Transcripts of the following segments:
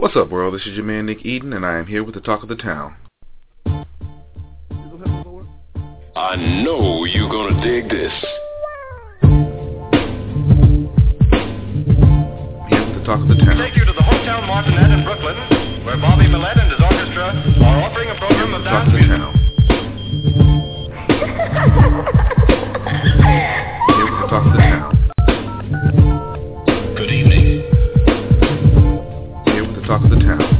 What's up, world? This is your man Nick Eden, and I am here with the talk of the town. I know you're gonna dig this. Here with the talk of the town. Take you to the Hotel Martinet in Brooklyn, where Bobby Millett and his orchestra are offering a program of Talk dance of the music. town. Here with the talk of the town. Talk of the town.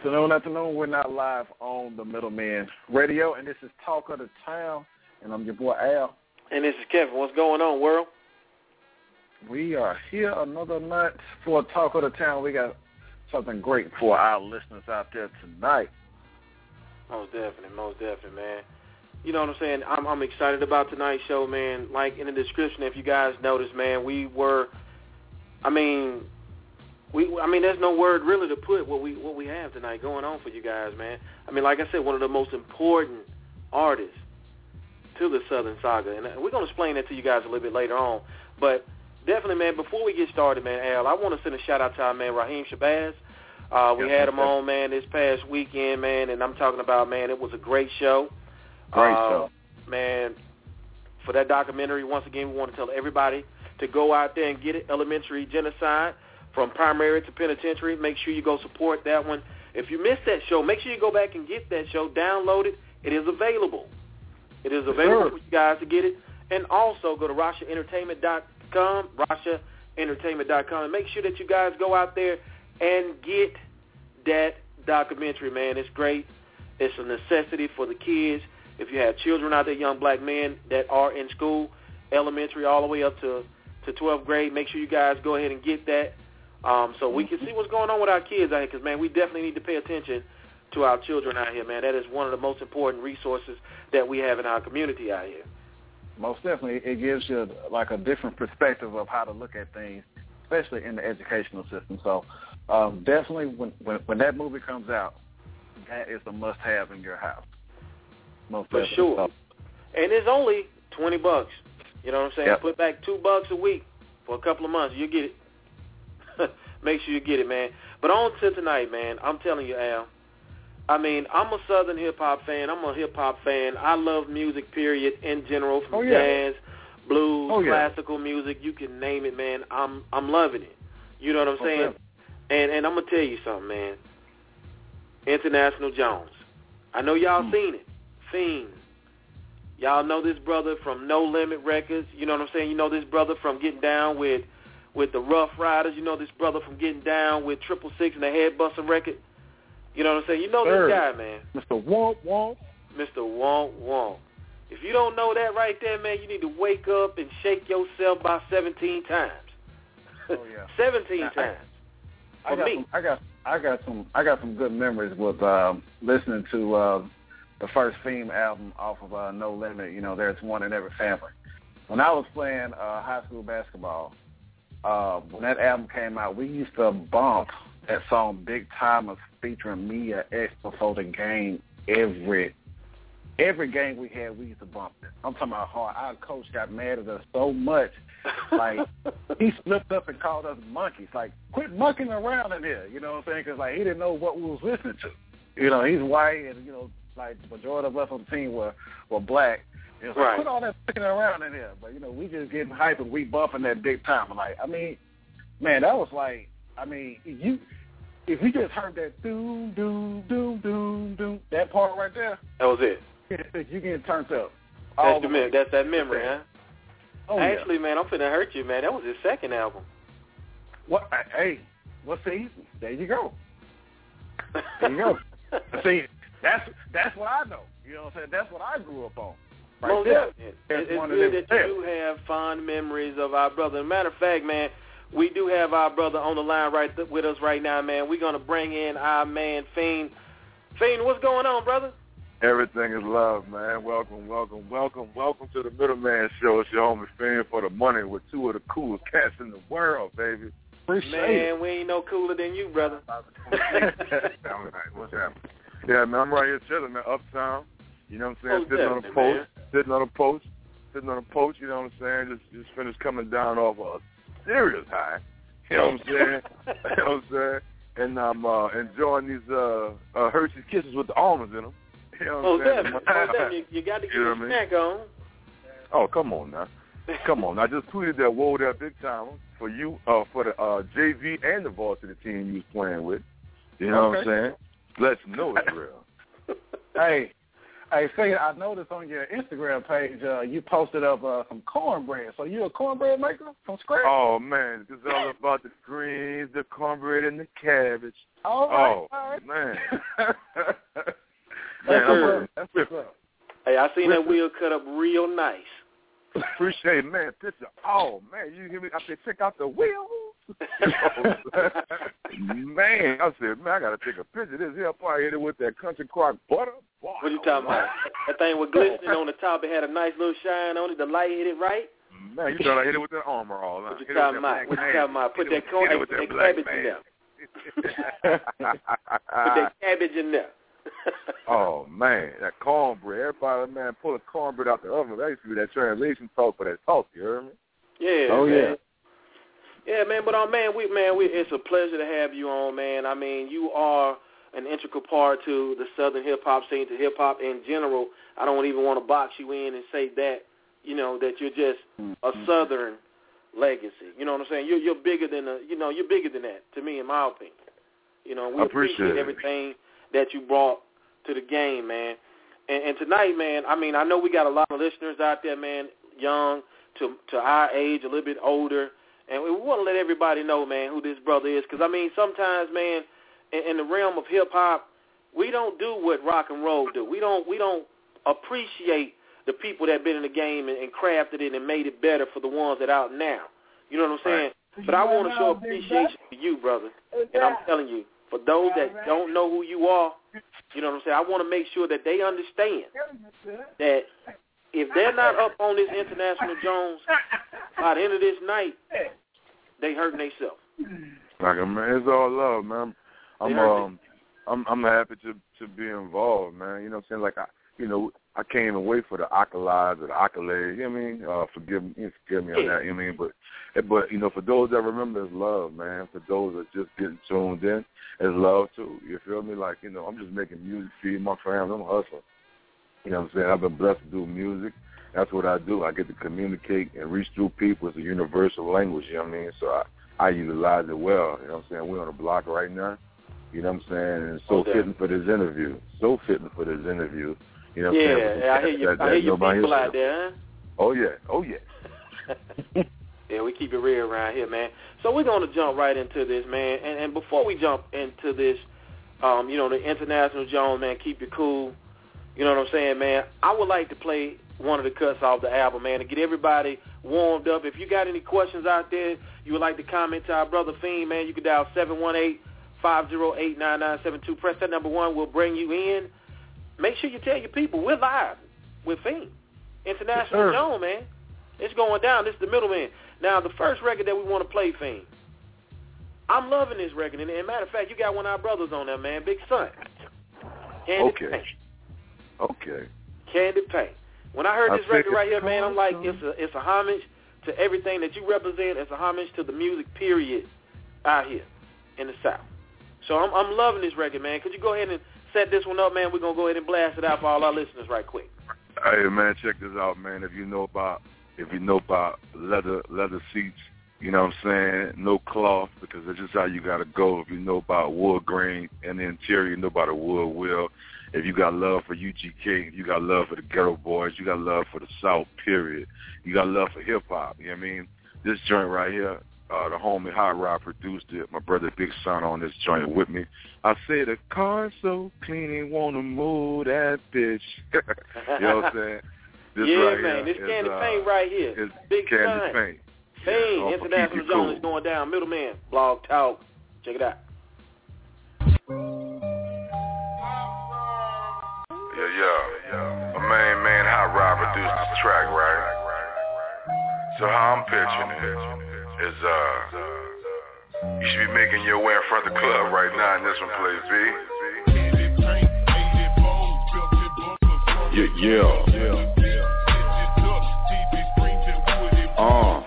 Afternoon, afternoon. We're not live on the Middleman Radio, and this is Talk of the Town, and I'm your boy Al. And this is Kevin. What's going on, world? We are here another night for Talk of the Town. We got something great for our listeners out there tonight. Most definitely, most definitely, man. You know what I'm saying? I'm I'm excited about tonight's show, man. Like in the description, if you guys noticed, man, we were, I mean, we, I mean, there's no word really to put what we what we have tonight going on for you guys, man. I mean, like I said, one of the most important artists to the Southern Saga, and we're gonna explain that to you guys a little bit later on. But definitely, man, before we get started, man, Al, I want to send a shout out to our man Raheem Shabazz. Uh, we Yes, had him yes. on, man, this past weekend, man, and I'm talking about, man, it was a great show. Great Uh, show. Man, for that documentary, once again, we want to tell everybody to go out there and get it, Elementary Genocide, from primary to penitentiary. Make sure you go support that one. If you missed that show, make sure you go back and get that show, download it. It is available. It is available Sure. for you guys to get it. And also go to RashaEntertainment.com, RashaEntertainment.com, and make sure that you guys go out there and get that documentary, man. It's great. It's a necessity for the kids. If you have children out there, young black men that are in school, elementary all the way up to, to 12th grade, make sure you guys go ahead and get that um, so we can see what's going on with our kids out here because, man, we definitely need to pay attention to our children out here, man. That is one of the most important resources that we have in our community out here. Most definitely, it gives you like a different perspective of how to look at things, especially in the educational system. So, um, definitely, when, when when that movie comes out, that is a must-have in your house. Most definitely. For definitely. sure. So, And it's only 20 bucks. You know what I'm saying? Yep. Put back two bucks a week for a couple of months. You get it. Make sure you get it, man. But on to tonight, man. I'm telling you, Al. I mean, I'm a Southern hip hop fan. I'm a hip hop fan. I love music, period, in general, from Oh, yeah. jazz, blues, Oh, yeah. classical music. You can name it, man. I'm I'm loving it. You know what I'm Most saying? And and I'm gonna tell you something, man. International Jones. I know y'all Hmm. seen it. Fiend. Y'all know this brother from No Limit Records. You know what I'm saying? You know this brother from getting down with with the Rough Riders. You know this brother from getting down with Triple Six and the Head Buster record. You know what I'm saying? You know Sir. this guy, man. Mr. Womp Womp. Mr. Won't Won't. If you don't know that right there, man, you need to wake up and shake yourself by 17 times. Oh, yeah. 17 I- times. I For got me. some, I got I got some I got some good memories with um, listening to uh, the first Fiend album off of uh, No Limit. You know, there's one in every family. When I was playing uh, high school basketball, uh, when that album came out, we used to bump that song "Big Timers" featuring Mia X before the game every every game we had, we used to bump it. I'm talking about hard. Our coach got mad at us so much. Like, he slipped up and called us monkeys. Like, quit mucking around in here. You know what I'm saying? Because, like, he didn't know what we was listening to. You know, he's white, and, you know, like, the majority of us on the team were, were black. It was like, Right. quit all that fucking around in there. But, you know, we just getting hype and we bumping that big time. Like, I mean, man, that was like, I mean, you, if you just heard that doom, doom, doom, doom, doom, that part right there, That was it. you getting turned up. That's the the mem- that's that memory, huh? Oh, yeah. Actually, man, I'm finna hurt you, man. That was his second album. What? Hey, what season? There you go. There you go. See, that's that's what I know. You know what I'm saying? That's what I grew up on. Right Most there. definitely. That's It's good that you do have fond memories of our brother. Matter of fact, man, we do have our brother on the line right th- with us right now, man. We're gonna bring in our man Fiend. Fiend, what's going on, brother? Everything is love, man. Welcome, welcome, welcome, welcome to the Middleman Show. It's your homie Fiend for the money with two of the coolest cats in the world, baby. Appreciate Man, we ain't no cooler than you, brother. All right, what's happening? Yeah, man, I'm right here chilling, man, uptown. You know what I'm saying? Most sitting on a definitely, post, sitting on a post, sitting on a post. You know what I'm saying? Just, just finished coming down off a serious high. You know what I'm saying? you know what I'm saying? And I'm uh, enjoying these uh, uh, Hershey's Kisses with the almonds in them. You know Oh, what I'm saying? Most. You, you got to get You know a what I mean? snack on. Oh, come on now. Come on. I just tweeted that whoa that big time for you, uh, for the uh, JV and the varsity team you was playing with. You know what I'm saying? Let you know it's real. Hey, hey, say I noticed on your Instagram page uh, you posted up uh, some cornbread. So you a cornbread maker from scratch? Oh man, it's all about the greens, the cornbread, and the cabbage. all right, oh all right. man, That's Man, I'm what's a- up. That's what's up. Hey, I seen that wheel cut up real nice. appreciate it, man. Picture. Oh man, you hear me? I said, check out the wheel. man, I said, man, I gotta take a picture. of This here probably hit it with that country crock butter. Boy, What you talking about? That thing was glistening on the top. It had a nice little shine on it. The light hit it right. Man, you thought I hit it with that armor all What you talking that about? What you man. talking about? Put Hit it that corn, hit it hey, with put that that black cabbage in there. Put that cabbage in there. oh man, that cornbread. Everybody, man, pull a cornbread out the oven. That used to be that translation talk for that talk. You heard me? Yeah. Oh, man. yeah. Yeah, man. But uh, man, we man, we it's a pleasure to have you on, man. I mean, you are an integral part to the Southern hip hop scene, to hip hop in general. I don't even want to box you in and say that, you know, that you're just a mm-hmm. Southern legacy. You know what I'm saying? You're you're bigger than a, you know, you're bigger than that. To me, in my opinion, you know, we I appreciate everything that you brought to the game, man. And, and tonight, man, I mean, I know we got a lot of listeners out there, man, young to to our age, a little bit older, and we want to let everybody know, man, who this brother is. Because I mean, sometimes, man, in, in the realm of hip hop, we don't do what rock and roll do. We don't we don't appreciate the people that been in the game and, and crafted it and made it better for the ones that out now. You know what I'm saying? But I want to show appreciation to you, brother. And I'm telling you, for those that don't know who you are, you know what I'm saying? I want to make sure that they understand that if they're not up on this International Jones by the end of this night, they hurting themselves. Like man, it's all love, man. I'm um, I'm I'm happy to to be involved, man. You know what I'm saying? Like I, you know, I can't even wait for the accolades or the accolades. You know what I mean? Uh, forgive me, forgive me on that. You know what I mean? But but you know, for those that remember, it's love, man. For those that just getting tuned in, it's love too. You feel me? Like you know, I'm just making music, feed my family. I'm hustling. You know what I'm saying? I've been blessed to do music. That's what I do. I get to communicate and reach through people. It's a universal language. You know what I mean? So I I utilize it well. You know what I'm saying? We're on the block right now. You know what I'm saying? And so Okay. fitting for this interview. So fitting for this interview. You know what I'm saying? yeah, I hear you. That- I hear you people out there, Oh yeah, oh yeah. yeah, we keep it real around here, man. So we're gonna jump right into this, man. And and before we jump into this, um, you know, the International Jones, man, keep it cool. You know what I'm saying, man? I would like to play one of the cuts off the album, man, to get everybody warmed up. If you got any questions out there, you would like to comment to our brother Fiend, man, you can dial seven one eight five zero eight nine nine seven two. Press that number one. We'll bring you in. Make sure you tell your people we're live with Fiend. International sir. Jones, man. It's going down. This is the middleman. Now, the first record that we want to play, Fiend, I'm loving this record. And, and matter of fact, you got one of our brothers on there, man, Big Son. Okay. Okay. Candy Paint. When I heard I this record right here, man, I'm like, it's a it's a homage to everything that you represent. It's a homage to the music period out here in the South. So I'm I'm loving this record, man. Could you go ahead and set this one up, man? We're gonna go ahead and blast it out for all our listeners right quick. Hey man, check this out, man. If you know about if you know about leather leather seats, you know what I'm saying, no cloth because that's just how you gotta go. If you know about wood grain in the interior, you know about wood wheel. If you got love for UGK, if you got love for the Geto Boys, you got love for the South, period. You got love for hip hop, you know what I mean? This joint right here, uh, the homie Hot Rod produced it. My brother Big Son on this joint with me. I say the car's so clean, he wanna move that bitch. you know what I'm saying? This yeah, right man. here This is, Candy uh, Paint right here. is Big Candy Son. Paint. Pain, off of International Keep Zone Cool. is going down. Middleman, Blog Talk. Check it out. Yeah, yeah, yeah. My main man Hot Rod produced this track, right? So how I'm pitching it is, uh, you should be making your way in front of the club right now, and this one plays B. Yeah, yeah. Uh.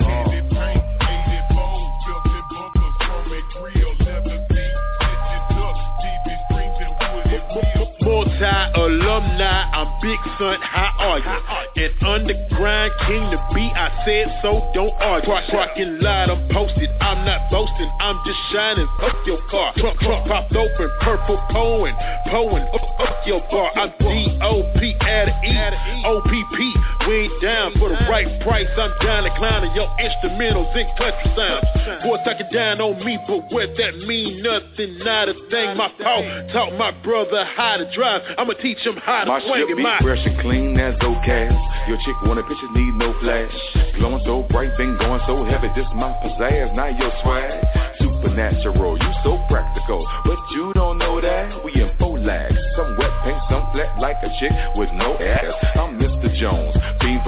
Multi-alumni, I'm Big Son, how are you? An underground king to be, I said so, don't argue. Parking lot, I'm posted, I'm not boasting, I'm just shining up your car. Trunk, trunk popped open, purple pouring up, up your bar. I'm D-O-P, add a E, O-P-P, we ain't down for the right price. I'm down declining your instrumentals and country sounds. Boy, talking down on me, but what that mean? Nothing, not a thing. My paw taught my brother how to drive. I'ma teach him how to swing be fresh and clean as okay. Your chick wanna pictures need no flash. Glowing so bright, been going so heavy, this my pizzazz, not your swag. Supernatural, you so practical, but you don't know that. We in full lags, some wet paint, some flat like a chick with no ass. I'm Mr. Jones,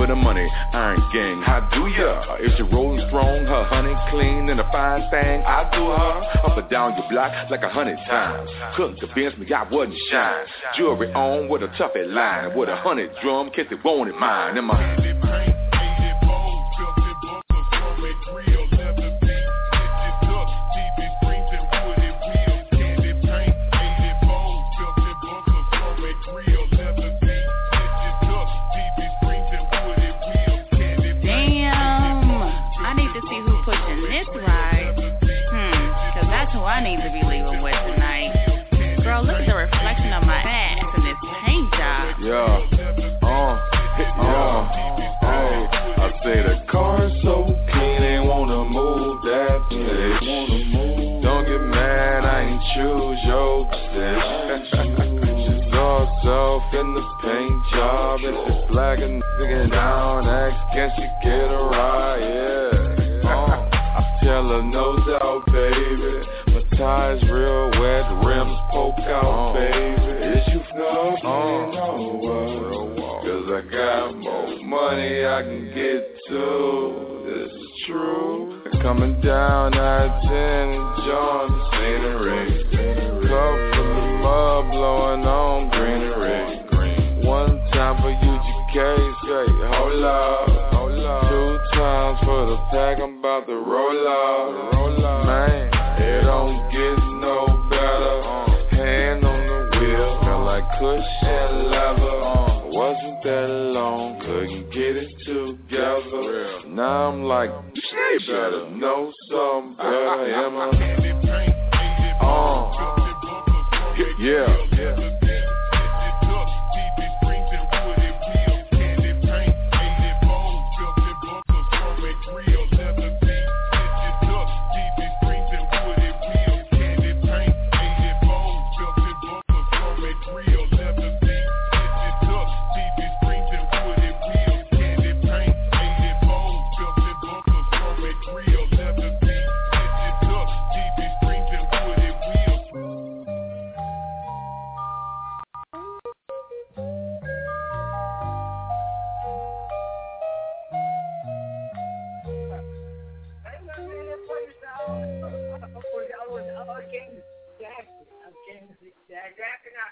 for the money, Iron Gang. How do ya? Is she rolling strong, her honey clean and a fine thing? I do her up and down your block like a hundred times. Couldn't convince me I wasn't shine. Jewelry on with a toughie line, with a hundred drum, kiss it wanted mine. And my choose your bitch. She's herself in the paint job, and she's flagging nigga down, ask can she get a ride, yeah. Uh, I tell her no doubt, baby. My tie's real wet, rims poke out, baby. Is you snuff me? No, Cause I got more money I can get to. This is true. Coming down I-10, John, scenery. Cup full of mud blowing on greenery. One time for UGK, say, hold up. Two times for the pack, I'm about to roll out. Man, it don't get no better. Hand on the wheel, smell like cushion leather. Wasn't that long, couldn't get it together. Now I'm like, you better know something better. Am I? Uh, yeah.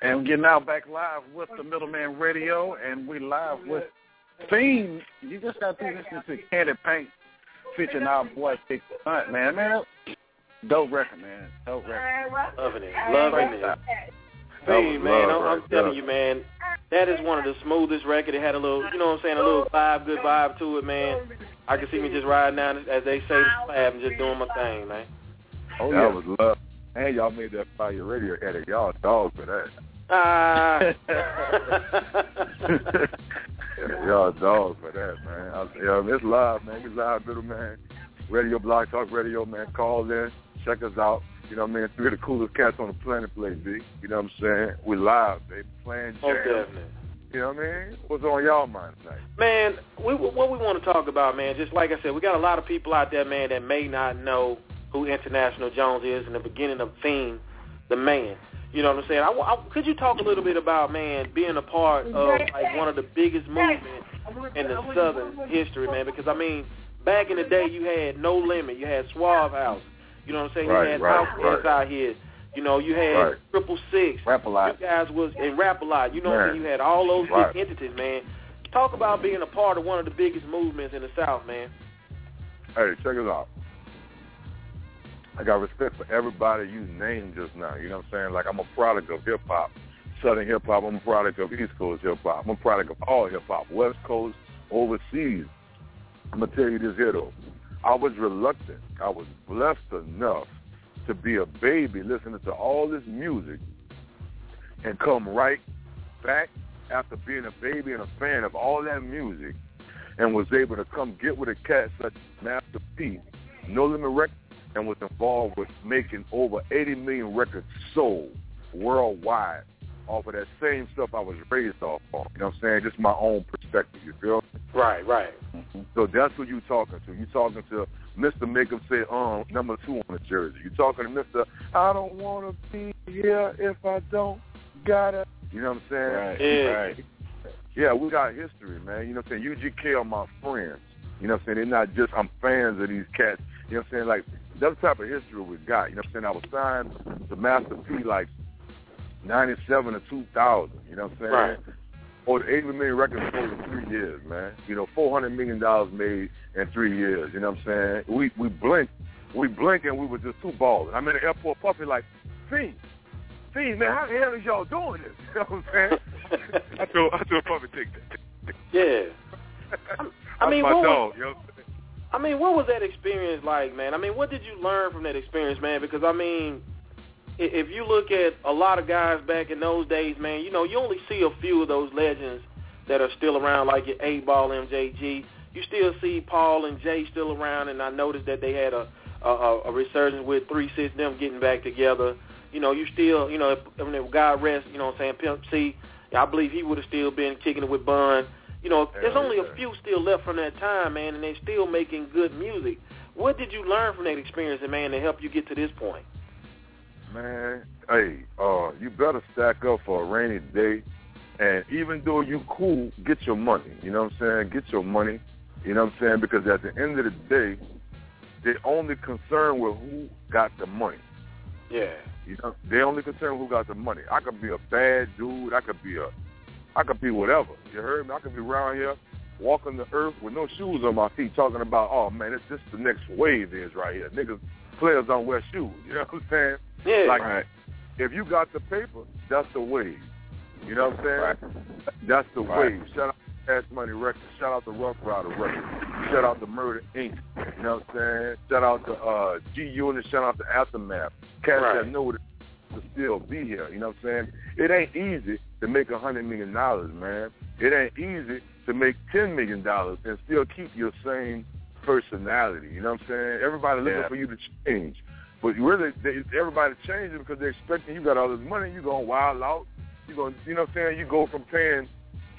And we're getting out back live with the Middleman Radio, and we live with Fiend. You just got to listen to Candy Paint featuring our boy Big Hunt, man. Man, dope record, man. Dope record. Loving it. Loving it. Fiend, man, I'm, I'm telling you, man, that is one of the smoothest record. It had a little, you know what I'm saying, a little vibe, good vibe to it, man. I can see me just riding down, as they say, the slab and just doing my thing, man. Oh, yeah. that yeah. was love. And y'all made that fire radio edit. Y'all dog for that. Ah. y'all dog for that, man. I, yeah, it's live, man. We live, little man. Radio Blog Talk Radio, man. Call in, check us out. You know what I mean? Three of the coolest cats on the planet play, B. You know what I'm saying? We live, baby. Playing Oh, definitely. You know what I mean? What's on y'all mind tonight? Man, we, what we want to talk about, man, just like I said, we got a lot of people out there, man, that may not know who International Jones is in the beginning of Fiend, the man. You know what I'm saying? I, I, could you talk a little bit about, man, being a part of like one of the biggest movements in the Southern history, man? Because I mean, back in the day, you had No Limit, you had Suave House. You know what I'm saying? Right, you had right, OutKast right. out here. You know, you had Right. Triple Six. Rap a lot. You guys was and rap a lot. You know, what I mean? you had all those Right. big entities, man. Talk about being a part of one of the biggest movements in the South, man. Hey, check us out. I got respect for everybody you named just now. You know what I'm saying? Like I'm a product of hip hop, Southern hip hop. I'm a product of East Coast hip hop. I'm a product of all hip hop, West Coast, overseas. I'm gonna tell you this here though. I was reluctant. I was blessed enough to be a baby listening to all this music and come right back after being a baby and a fan of all that music and was able to come get with a cat such as Master P, No Limit Records, and was involved with making over 80 million records sold worldwide off of that same stuff I was raised off on. You know what I'm saying? Just my own perspective, you feel me? Right, right. So that's who you talking to. You talking to Mr. Make Make 'em say um number two on the jersey. You talking to Mr. I don't want to be here if I don't gotta. You know what I'm saying? Right, Yeah. right. Yeah, we got history, man. You know what I'm saying? UGK are my friends. You know what I'm saying? They're not just I'm fans of these cats. You know what I'm saying? Like that's the type of history we got. You know what I'm saying? I was signed to Master P like ninety seven or two thousand, you know what I'm saying? Right. Or the eighty million records sold in three years, man. You know, four hundred million dollars made in three years, you know what I'm saying? We we blink we blink and we were just too balling. I'm in the airport puppy like, Fiend, Fiend, man, how the hell is y'all doing this? You know what I'm saying? I told I told Puppy take that. Yeah. I mean, That's my what was- dog, yo. I mean, what was that experience like, man? I mean, what did you learn from that experience, man? Because I mean, if you look at a lot of guys back in those days, man, you know, you only see a few of those legends that are still around, like your 8Ball, MJG. You still see Paul and Jay still around, and I noticed that they had a a, a resurgence with Three Six them getting back together. You know, you still, you know, if, I mean, if God rest, you know, what I'm saying Pimp C, I believe he would have still been kicking it with Bun. You know, there's Hell only yeah. a few still left from that time, man, and they're still making good music. What did you learn from that experience, and man, to help you get to this point? Man, hey, uh, you better stack up for a rainy day. And even though you cool, get your money. You know what I'm saying? Get your money. You know what I'm saying? Because at the end of the day, they're only concerned with who got the money. Yeah. You know, they only concerned with who got the money. I could be a bad dude. I could be a, I could be whatever. You heard me? I could be around here walking the earth with no shoes on my feet, talking about, oh man, this this the next wave is right here. Niggas, players don't wear shoes. You know what I'm saying? Yeah. Like, if you got the paper, that's the wave. You know what I'm saying? Right. That's the Right. wave. Shout out to Cash Money Records. Shout out to Rough Rider Records. Shout out to Murder Inc. You know what I'm saying? Shout out to uh, G Unit. Shout out to Aftermath. Cats Right. that know that to still be here. You know what I'm saying? It ain't easy to make a hundred million dollars, man. It ain't easy to make ten million dollars and still keep your same personality. You know what I'm saying? Everybody looking Yeah. for you to change. But really, they, everybody changing because they're expecting you got all this money. You going wild out. You going, you know what I'm saying? You go from paying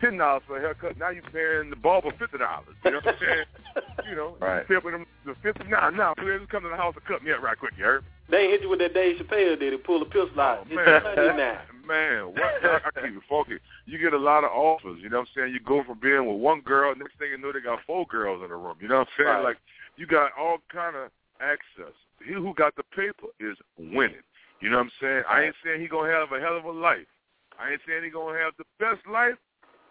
ten dollars for a haircut, now you're paying the barber fifty dollars. You know what I'm saying? you know, Right. you them the fifty. Nah, nah, please come to the house and cut me up right quick. You heard? They hit you with that Dave Chappelle did. It pull the pistol out. It's man. money now. Man, what I, I keep it funky. You get a lot of offers, you know what I'm saying? You go from being with one girl, next thing you know they got four girls in the room. You know what I'm saying? Right. Like you got all kind of access. He who got the paper is winning. You know what I'm saying? I ain't saying he gonna have a hell of a life. I ain't saying he gonna have the best life,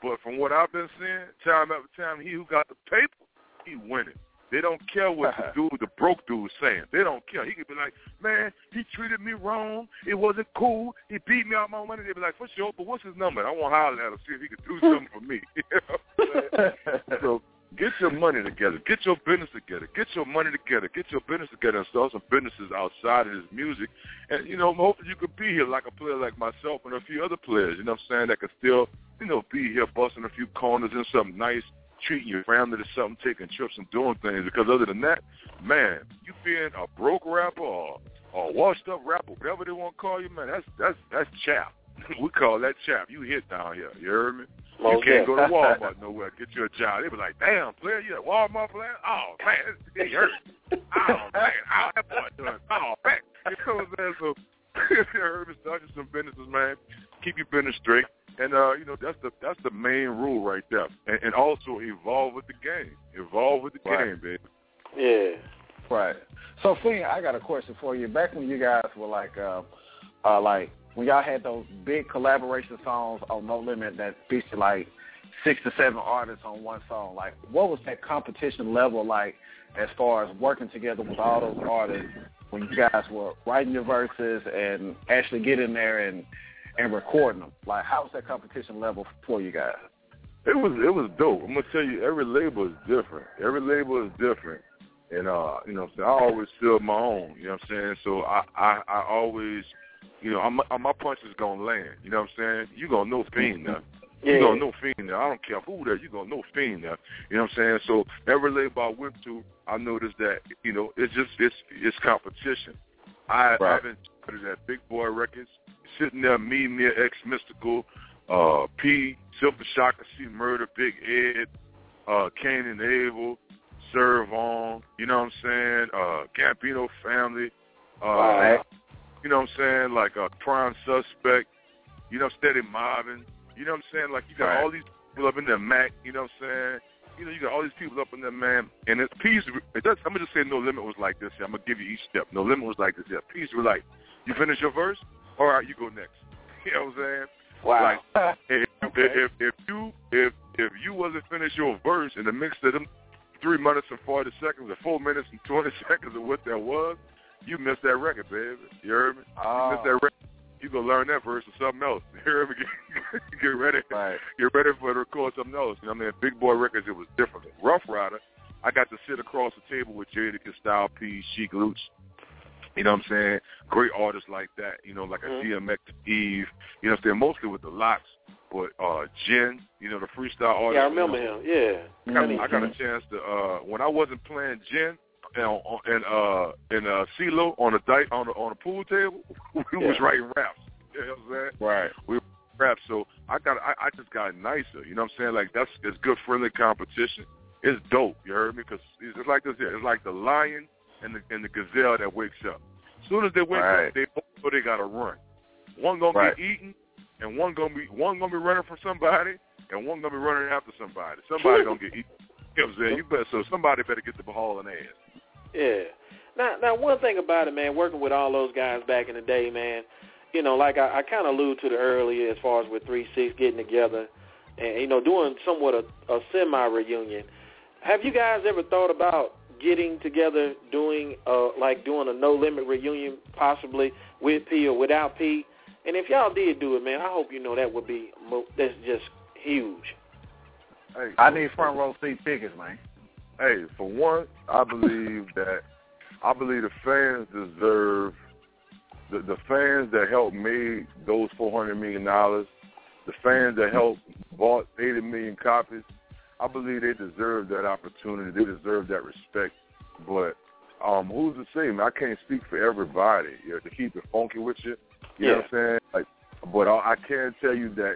but from what I've been seeing, time after time, he who got the paper, he winning. They don't care what the dude, the broke dude, is saying. They don't care. He could be like, man, he treated me wrong. It wasn't cool. He beat me out my money. They'd be like, for sure, but what's his number? I want to holler at him, see if he can do something for me. You know what I'm saying? so get your money together. Get your business together. Get your money together. Get your business together and start some businesses outside of this music. And, you know, hopefully you could be here like a player like myself and a few other players, you know what I'm saying, that could still, you know, be here busting a few corners in something nice, treating your family to something, taking trips and doing things. Because other than that, man, you being a broke rapper or, or a washed up rapper, whatever they want to call you, man, that's that's that's chap. we call that chap. You hit down here. You heard me? You can't go to. Walmart nowhere. Get you a job. They be like, damn, player, you at Walmart player? Oh, man, he hurt. Oh, man, oh, that boy doing, oh, man. You know what I'm saying? So, you heard me, start some businesses, man. Keep your business straight. And, uh, you know, that's the that's the main rule right there. And, and also evolve with the game. Evolve with the Right. game, baby. Yeah. Right. So, Fiend, I got a question for you. Back when you guys were like, uh, uh, like when y'all had those big collaboration songs on No Limit that featured like six to seven artists on one song, like what was that competition level like as far as working together with all those artists when you guys were writing your verses and actually getting there and and recording them? Like, how was that competition level for you guys? It was it was dope. I'm gonna tell you, every label is different. Every label is different, and uh, you know, what I'm saying I always feel my own. You know what I'm saying? So I I, I always, you know, I'm, my punch is gonna land. You know what I'm saying? You gonna know Fiend now. Yeah. You gonna know Fiend now. I don't care who that. You gonna know Fiend now. You know what I'm saying? So every label I went to, I noticed that you know it's just it's it's competition. I Right. I've been started at Big Boy Records, sitting there, me, me, ex Mystikal, uh, P, Silkk the Shocker, C Murder, Big Ed, uh, Kane and Abel, Serv-On, you know what I'm saying? Uh, Gambino Family, uh, Right. you know what I'm saying? Like uh, Prime Suspect, you know, Steady Mobbing, you know what I'm saying? Like you got Right. all these people up in there, Mac, you know what I'm saying? You know, you got all these people up in there, man. And it's peace. It does, I'm gonna just say, No Limit was like this. I'm gonna give you each step. No Limit was like this. Yeah, peace. We're like, you finish your verse, all right, you go next. You know what I'm saying? Wow. Like, if, if if you if if you wasn't finished your verse in the mix of them three minutes and forty seconds or four minutes and twenty seconds of what that was, you missed that record, baby. You heard me? You missed oh. that record. You gonna learn that verse or something else. Get, ready. Right. Get ready for to record something else. You know what I mean? Big Boy Records, it was different. Rough Rider, I got to sit across the table with Jadakiss, Style P, Sheek Louch. You know what I'm saying? Great artists like that. You know, like a Mhm. DMX, Eve. You know what I'm saying? Mostly with the LOX, but uh Jen, you know, the freestyle artist. Yeah, I remember you know, him. Yeah. I got, I got a chance to uh when I wasn't playing Jen and and uh and uh CeeLo on the di- on the on the pool table, we was writing raps. You know what I'm saying? Right. We rap. So I got I, I just got nicer. You know what I'm saying? Like that's it's good friendly competition. It's dope. You heard me? Because it's like this here. It's like the lion and the and the gazelle that wakes up. As soon as they wake Right. up, they both know they gotta run. One gonna Right. get eaten, and one gonna be one gonna be running from somebody, and one gonna be running after somebody. Somebody gonna get eaten. You know what I'm saying? You better so somebody better get the ball in ass. Yeah. Now, now one thing about it, man, working with all those guys back in the day, man, you know, like I, I kind of alluded to the earlier as far as with Three Six getting together, and you know, doing somewhat a, a semi reunion. Have you guys ever thought about getting together, doing uh like doing a No Limit reunion, possibly with P or without P? And if y'all did do it, man, I hope you know that would be mo- that's just huge. Hey, I need front row seat tickets, man. Hey, for one, I believe that I believe the fans deserve the the fans that helped made those four hundred million dollars, the fans that helped bought eighty million copies. I believe they deserve that opportunity. They deserve that respect. But um, who's to say? Man, I can't speak for everybody. You know, to keep it funky with you. You know what I'm saying? Like, but I, I can tell you that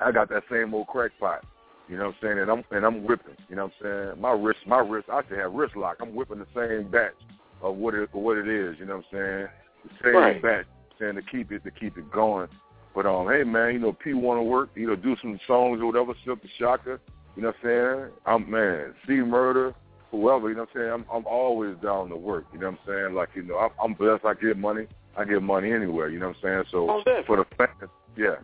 I got that same old crackpot. You know what I'm saying? And I'm and I'm whipping. You know what I'm saying? My wrist, my wrist. I should have wrist lock. I'm whipping the same batch of what it what it is. You know what I'm saying? The same Right. batch. Saying to keep it to keep it going. But um, hey man, you know P want to work. You know, do some songs or whatever. Silkk the Shocker. You know what I'm saying? I'm man. C Murder. Whoever. You know what I'm saying? I'm I'm always down to work. You know what I'm saying? Like you know, I'm, I'm blessed. I get money. I get money anywhere. You know what I'm saying? So for the fans, yeah.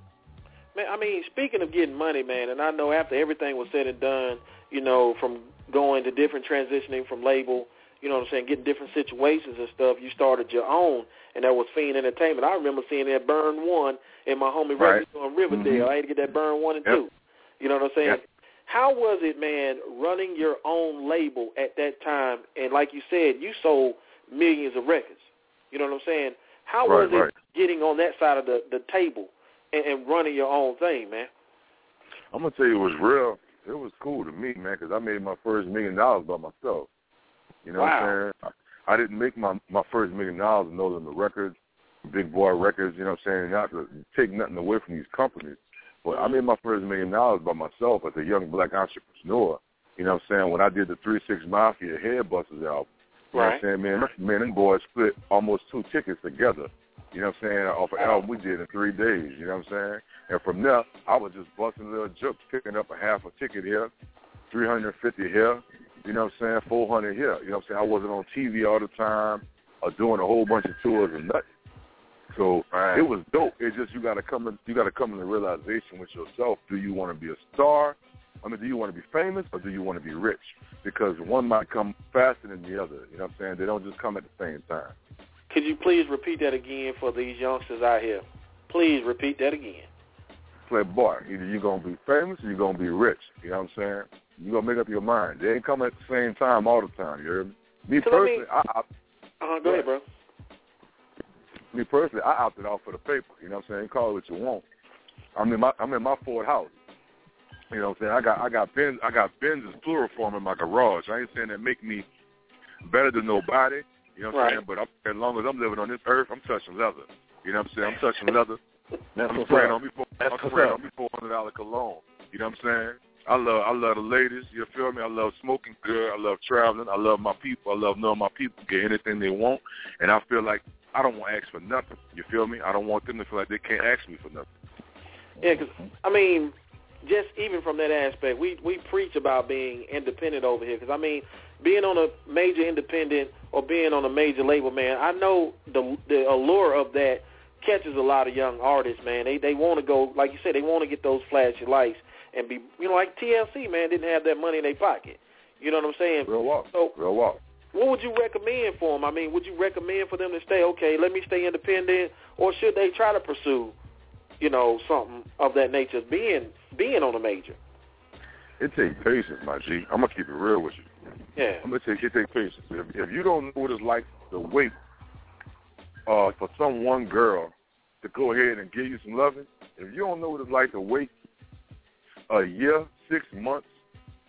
Man, I mean, speaking of getting money, man, and I know after everything was said and done, you know, from going to different transitioning from label, you know what I'm saying, getting different situations and stuff, you started your own, and that was Fiend Entertainment. I remember seeing that Burn One in my homie Right. record store in Riverdale. Mhm. I had to get that Burn One and Yep. Two. You know what I'm saying? Yep. How was it, man, running your own label at that time? And like you said, you sold millions of records. You know what I'm saying? How Right, was it right. getting on that side of the, the table and, and running your own thing, man? I'm gonna tell you, it was real. It was cool to me, man, because I made my first million dollars by myself. You know Wow. what I'm saying? I, I didn't make my my first million dollars in No Limit Records, Big Boy Records. You know what I'm saying? Not to take nothing away from these companies, but I made my first million dollars by myself as a young black entrepreneur. You know what I'm saying? When I did the Three Six Mafia Headbusters album. You know what I'm saying? Man, man, them boys split almost two tickets together. You know what I'm saying? Off an album we did in three days. You know what I'm saying? And from there, I was just busting little jokes, picking up a half a ticket here, 350 here. You know what I'm saying? 400 here. You know what I'm saying? I wasn't on TV all the time or doing a whole bunch of tours and nothing. So it was dope. It's just you gotta come in, you gotta come in the realization with yourself. Do you want to be a star? I mean, do you want to be famous or do you want to be rich? Because one might come faster than the other. You know what I'm saying? They don't just come at the same time. Could you please repeat that again for these youngsters out here? Please repeat that again. Play boy. Either you're gonna be famous or you're gonna be rich. You know what I'm saying? You're gonna make up your mind. They ain't coming at the same time all the time. You hear me? Me So let me- personally, I, I Uh-huh, go ahead, bro. me personally, I opted out for the paper. You know what I'm saying? Call it what you want. I'm in my I'm in my Ford house. You know what I'm saying? I got I got Benz I got Benz's plural form in my garage. I ain't saying that make me better than nobody. You know what I'm saying? But I'm, as long as I'm living on this earth, I'm touching leather. You know what I'm saying? I'm touching leather. That's I'm spraying on me four, That's I'm spraying on me four hundred dollar cologne. You know what I'm saying? I love I love the ladies, you feel me? I love smoking good, I love traveling, I love my people, I love knowing my people get anything they want and I feel like I don't want to ask for nothing. You feel me? I don't want them to feel like they can't ask me for nothing. Yeah, 'cause I mean, just even from that aspect, we we preach about being independent over here. Because I mean, being on a major independent or being on a major label, man, I know the the allure of that catches a lot of young artists, man. They they want to go, like you said, they want to get those flashy lights and be, you know, like TLC, man, didn't have that money in their pocket. You know what I'm saying? Real walk. So, Real walk. what would you recommend for them? I mean, would you recommend for them to stay okay? Let me stay independent, or should they try to pursue, you know, something of that nature, being being on a major? It takes patience, my G. I'm gonna keep it real with you. Yeah. I'm gonna take it take patience. If, if you don't know what it's like to wait uh, for some one girl to go ahead and give you some loving, if you don't know what it's like to wait a year, six months,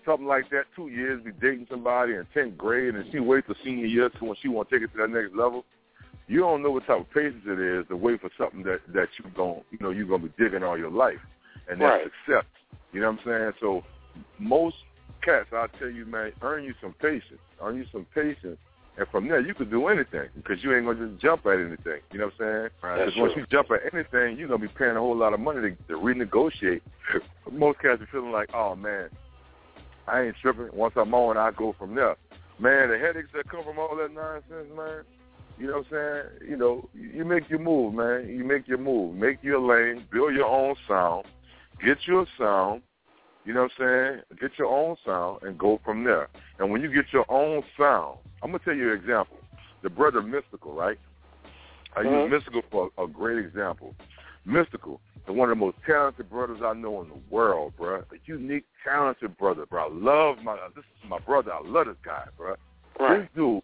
something like that, two years, be dating somebody in tenth grade, and she waits for senior year to when she want to take it to that next level. You don't know what type of patience it is to wait for something that that you going you know you're gonna be digging all your life, and that's Right. success. You know what I'm saying? So most cats, I'll tell you, man, earn you some patience. Earn you some patience. And from there, you could do anything because you ain't going to just jump at anything. You know what I'm saying? Right. Because once you jump at anything, you're going to be paying a whole lot of money to, to renegotiate. most cats are feeling like, oh, man, I ain't tripping. Once I'm on, I go from there. Man, the headaches that come from all that nonsense, man, you know what I'm saying? You know, you make your move, man. You make your move. Make your lane. Build your own sound. Get your sound. You know what I'm saying? Get your own sound and go from there. And when you get your own sound, I'm gonna tell you an example. The brother Mystikal, right? I Mhm. use Mystikal for a great example. Mystikal is one of the most talented brothers I know in the world, bro. A unique, talented brother, bro. I love my. This is my brother. I love this guy, bro. Right. This dude,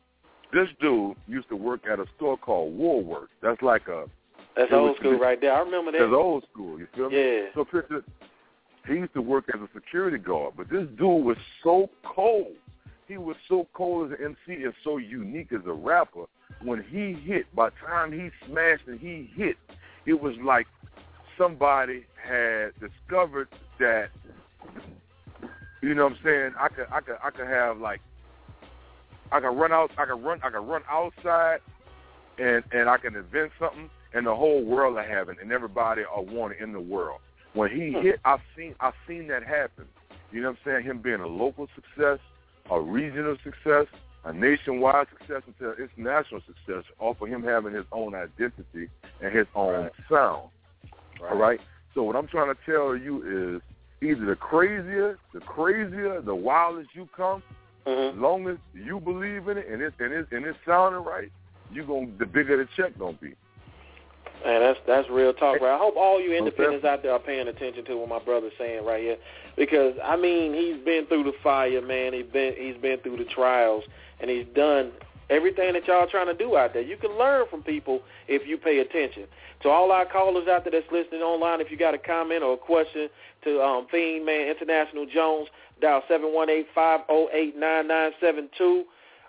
this dude used to work at a store called Woolworth. That's like a That's old school right there. I remember that. that's old school. You feel me? Yeah. So picture, he used to work as a security guard, but this dude was so cold. He was so cold as an MC and so unique as a rapper. When he hit, by the time he smashed and he hit, it was like somebody had discovered that. You know what I'm saying? I could, I could, I could have like, I could run out, I could run, I could run outside, and and I can invent something, and the whole world are having, and everybody are wanting in the world. When he hit, I've seen, I've seen that happen. You know what I'm saying? Him being a local success, a regional success, a nationwide success, until international success, off of him having his own identity and his own sound. All right. So what I'm trying to tell you is either the crazier, the crazier, the wildest you come, mm-hmm. as long as you believe in it and it's and it's and it's sounding right, you gonna the bigger the check gonna be. Man, that's that's real talk, right? I hope all you independents out there are paying attention to what my brother's saying right here, because I mean he's been through the fire, man. He's been he's been through the trials, and he's done everything that y'all trying to do out there. You can learn from people if you pay attention. To all our callers out there that's listening online, if you got a comment or a question to um, Fiend Man International Jones, dial seven one eight five zero eight nine nine seven two.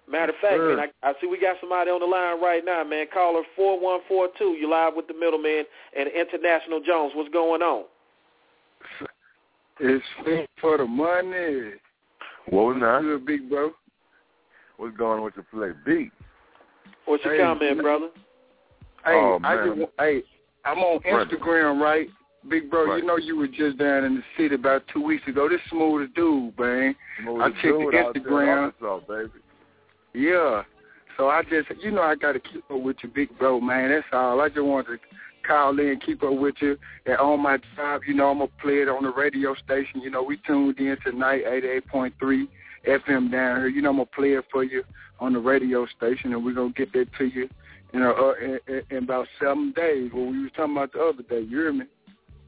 Matter of fact, Sure. man, I, I see we got somebody on the line right now, man. Caller four one four two. You live with the middleman and International Jones. What's going on? It's fit for the money. What was that? Good, big bro. What's going on with your play? big? What's your Hey, comment, man. brother? Hey, Oh, I just, hey, I'm on Instagram, right? Big bro, Right. you know you were just down in the city about two weeks ago. This smooth dude, man. Smooth I as checked dude the out there Instagram. Arkansas, baby. Yeah. So I just, you know, I got to keep up with you, big bro, man. That's all. I just wanted to call in, keep up with you. And on my job, you know, I'm going to play it on the radio station. You know, we tuned in tonight, 88.3 FM down here. You know, I'm going to play it for you on the radio station, and we're going to get that to you, you know, uh, in, in, in about seven days, what we was talking about the other day. You hear me?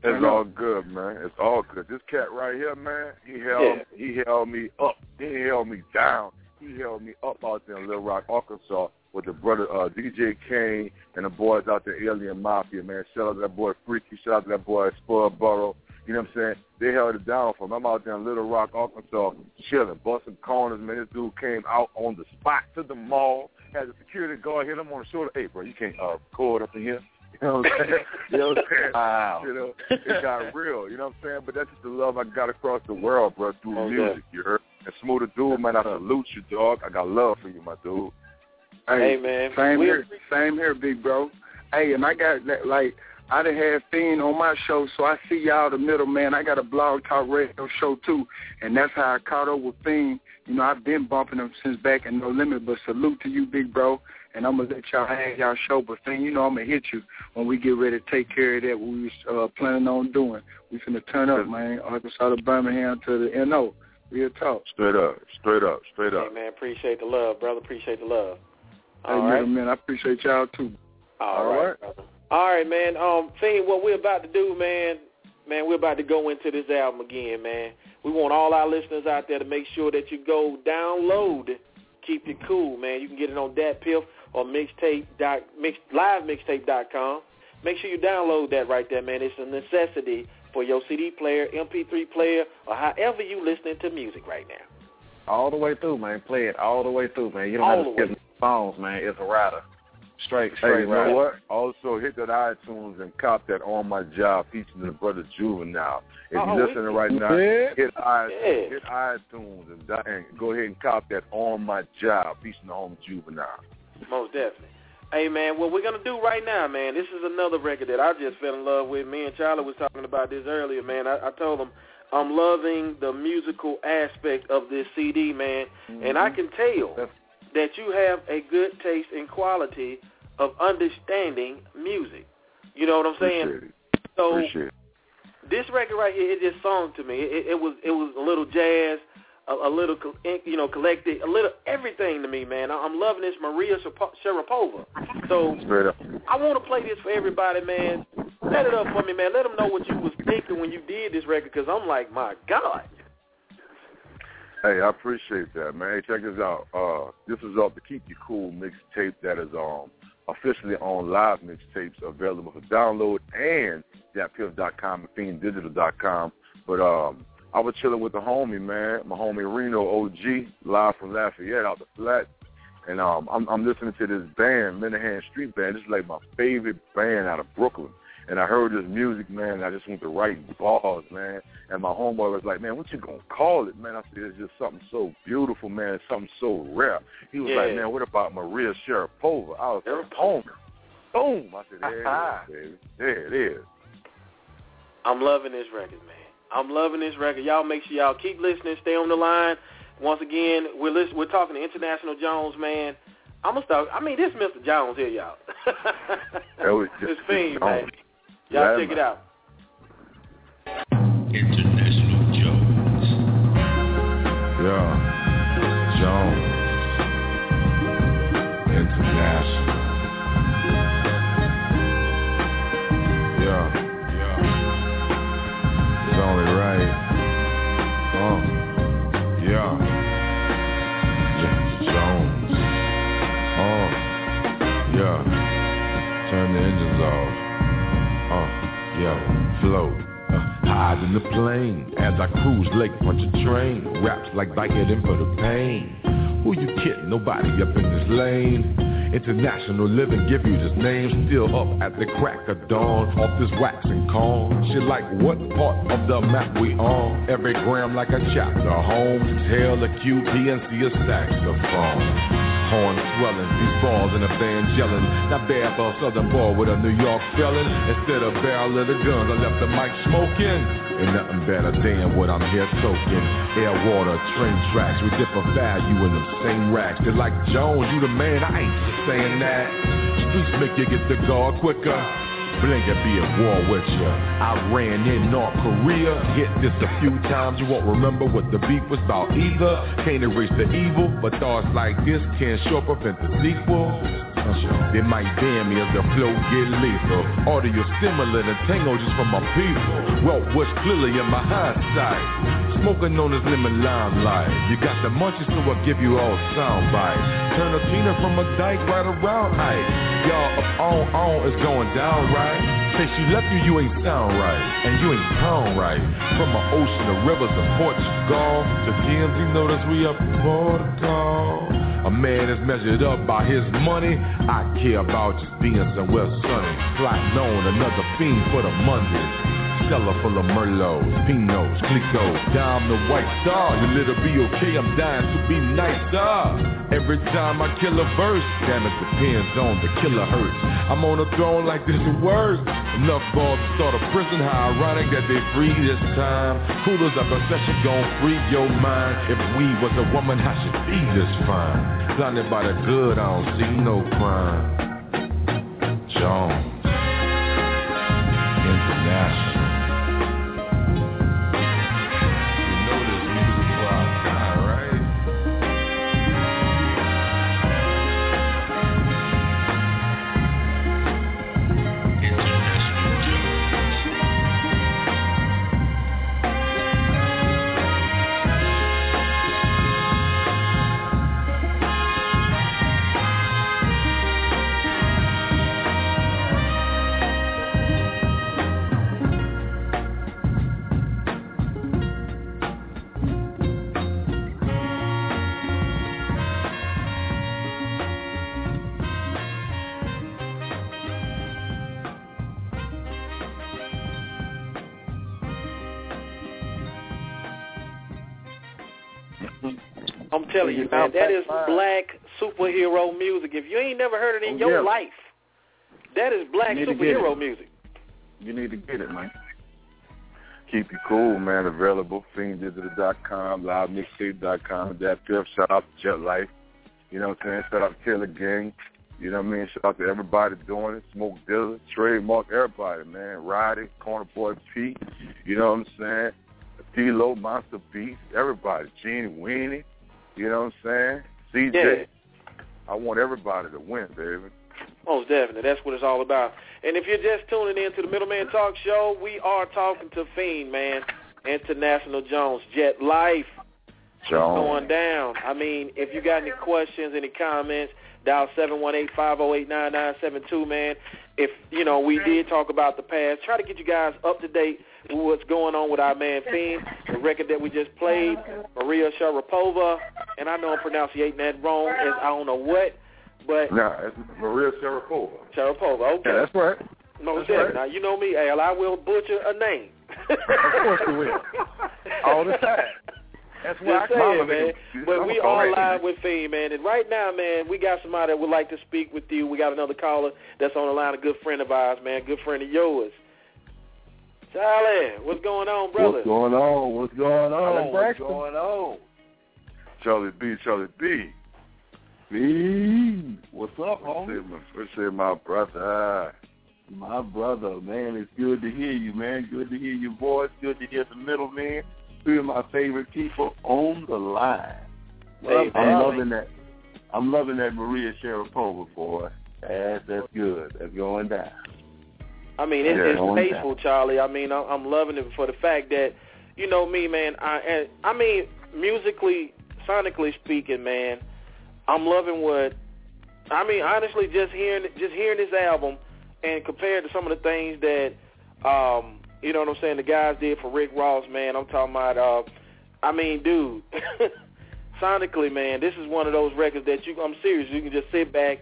It's all good, man. It's all good. This cat right here, man, he held he held me up. He held me down. He held me up out there in Little Rock, Arkansas, with the brother uh, DJ Kane and the boys out there, Alien Mafia, man. Shout out to that boy Freaky. Shout out to that boy Spudboro. You know what I'm saying? They held it down for me. I'm out there in Little Rock, Arkansas, chilling, busting corners, man. This dude came out on the spot to the mall, had the security guard hit him on the shoulder. Hey, bro, you can't uh, record up in here. You know what I'm saying? You know what I'm saying? Wow. You know, it got real. You know what I'm saying? But that's just the love I got across the world, bro, through Oh, music. You heard? And Smooth the dude, man, I salute you, dog. I got love for you, my dude. Hey, man. Same we here, same here, big bro. Hey, and I got that, like I done had Fiend on my show, so I see y'all the middle man. I got a blog talk radio show too, and that's how I caught up with Fiend. You know, I've been bumping him since back in No Limit, but salute to you, big bro. And I'm gonna let y'all have y'all show, but Fiend, you know I'm gonna hit you when we get ready to take care of that. What we was uh, planning on doing. We finna turn up, man. Arkansas to Birmingham to the NO. Real talk. Straight up, straight up, straight up. Hey, man, appreciate the love, brother. Appreciate the love. Hey, right. man, I appreciate y'all too. All, All right. right. All right, man. Um, Fiend, what we're about to do, man, man, we're about to go into this album again, man. We want all our listeners out there to make sure that you go download Keep It Cool, man. You can get it on DatPiff or mixtape dot mix livemixtape.com. Make sure you download that right there, man. It's a necessity for your CD player, MP3 player, or however you listening to music right now. All the way through, man. Play it all the way through, man. You don't All have to way. skip phones, man. It's a rider. Straight, Hey, straight you know what? Also, hit that iTunes and cop that On My Job featuring the brother Juvenile. If Oh, you're we- listening right now, Yeah. hit iTunes, Yeah. hit iTunes and, and go ahead and cop that On My Job featuring the home Juvenile. Most definitely. Hey man, what we're gonna do right now, man, this is another record that I just fell in love with. Me and Charlie was talking about this earlier, man. I, I told him I'm loving the musical aspect of this CD, man, and mm-hmm. I can tell that you have a good taste and quality of understanding music. You know what I'm saying? Appreciate it. So Appreciate it. this record right here, it just sung to me. It, it was it was a little jazz, a, a little you know collected, a little everything to me, man. I'm loving this Maria Sharapova. So I want to play this for everybody, man. Set it up for me, man. Let them know what you was thinking when you did this record, because I'm like, my God. Hey, I appreciate that, man. Hey, check this out. Uh, this is off the Keep You Cool mixtape that is um officially on live mixtapes available for download and datpiff.com and fienddigital.com. But um, I was chilling with the homie, man, my homie Reno OG, live from Lafayette out the flat. And um, I'm, I'm listening to this band, Menahan Street Band. This is like my favorite band out of Brooklyn. And I heard this music, man, and I just went to write bars, man. And my homeboy was like, man, what you going to call it, man? I said, it's just something so beautiful, man. It's something so rare. He was like, man, what about Maria Sharapova? I was like, boom. Boom. I said, there it is, baby. There it is. I'm loving this record, man. I'm loving this record. Y'all make sure y'all keep listening. Stay on the line. Once again, we're listen, we're talking to International Jones, man. I'm gonna start. I mean, this Mr. Jones here, y'all. that was just this fiend, man. Y'all check it out. International Jones. Yeah. Float. Uh, in the plane as I cruise lakefront to train. Raps like Vicodin for the pain. Who you kidding? Nobody up in this lane. International living give you this name. Still up at the crack of dawn. Off this wax and corn. Shit like what part of the map we on? Every gram like a chapter. Holmes, Hell, a QT, and see a saxophone. Horn swelling, these balls in a band yelling. Not bad for a southern boy with a New York felon. Instead of barrel of the guns, I left the mic smoking. Ain't nothing better than what I'm here soaking. Air, water, train tracks with different value in them same racks. They're like Jones, you the man, I ain't just saying that. Streets make you get the guard quicker. Blink and be at war with ya. I ran in North Korea, hit this a few times. You won't remember what the beef was about either. Can't erase the evil, but thoughts like this can't sure prevent the sequel. They might damn me as the flow get lethal. Audio stimulant and tango just from my people. Well, what's clearly in my hindsight. Smoking on this lemon limelight. You got the munchies, so I give you all sound bites. Turn a peanut from a dyke right around ice. Y'all up on on is going down right. Say she left you, you ain't sound right. And you ain't pound right. From an ocean to rivers to Portugal. To TMZ notice we up Portugal. A man is measured up by his money. I care about just being somewhere sunny. Plotting on another fiend for the Mondays. Cellar full of Merlots, Pinots, Clicos. Dime the white star, your little be okay. I'm dying to be nicer. Every time I kill a verse, damn it depends on the killer hurts. I'm on a throne like this is worse. Enough balls to start a prison. How ironic that they free this time. Coolers up a session gon' free your mind. If we was a woman, I should be this fine? Blinded by the good, I don't see no crime. Jones. International. Telling you, man, that is black superhero music. If you ain't never heard it in Oh, your yeah. life, that is black You need to get superhero music. You need to get it, man. Keep you cool, man. Available. FiendDigital.com, LiveMixtape.com, DatPiff. Shout out to Jet Life. You know what I'm saying? Shout out to Killer Gang. You know what I mean? Shout out to everybody doing it. Smoke DZA, Trademark, everybody, man. Roddy, Corner Boy P. You know what I'm saying? D-Lo, Monster Beast, everybody. Genie Weenie. You know what I'm saying? CJ. I want everybody to win, baby. Most definitely. That's what it's all about. And if you're just tuning in to the Middleman Talk Show, we are talking to Fiend, man. International Jones, Jet Life. Jones. going down. I mean, if you got any questions, any comments, dial seven one eight five zero eight nine nine seven two. Man, if you know we did talk about the past, try to get you guys up to date what's going on with our man Fiend. The record that we just played, Maria Sharapova, and I know I'm pronouncing that wrong. As I don't know what, but Nah, it's Maria Sharapova. Sharapova. Okay, Yeah, that's right. No, that's right. Now you know me, Al. I will butcher a name. Of course you will. All the time. That's why Just I call saying, him. man. But I'm we are live with Fiend, man. And right now, man, we got somebody that would like to speak with you. We got another caller that's on the line, a good friend of ours, man, good friend of yours. Charlie, what's going on, brother? What's going on? What's going on? Alan What's Braxton. going on? Charlie B, Charlie B. B. What's up, homie? First say my brother. My brother, man, it's good to hear you, man. Good to hear your voice. Good to hear the middleman. Two of my favorite people on the line. Hey, I'm man. loving that. I'm loving that Maria Sharapova boy. That's that's good. That's going down. I mean, it, Yeah, it's tasteful, Charlie. I mean, I'm, I'm loving it for the fact that, you know, me, man. I, and, I mean, musically, sonically speaking, man, I'm loving what. I mean, honestly, just hearing just hearing this album, and compared to some of the things that, um, you know what I'm saying, the guys did for Rick Ross, man. I'm talking about. Uh, I mean, dude, sonically, man, this is one of those records that you. I'm serious. You can just sit back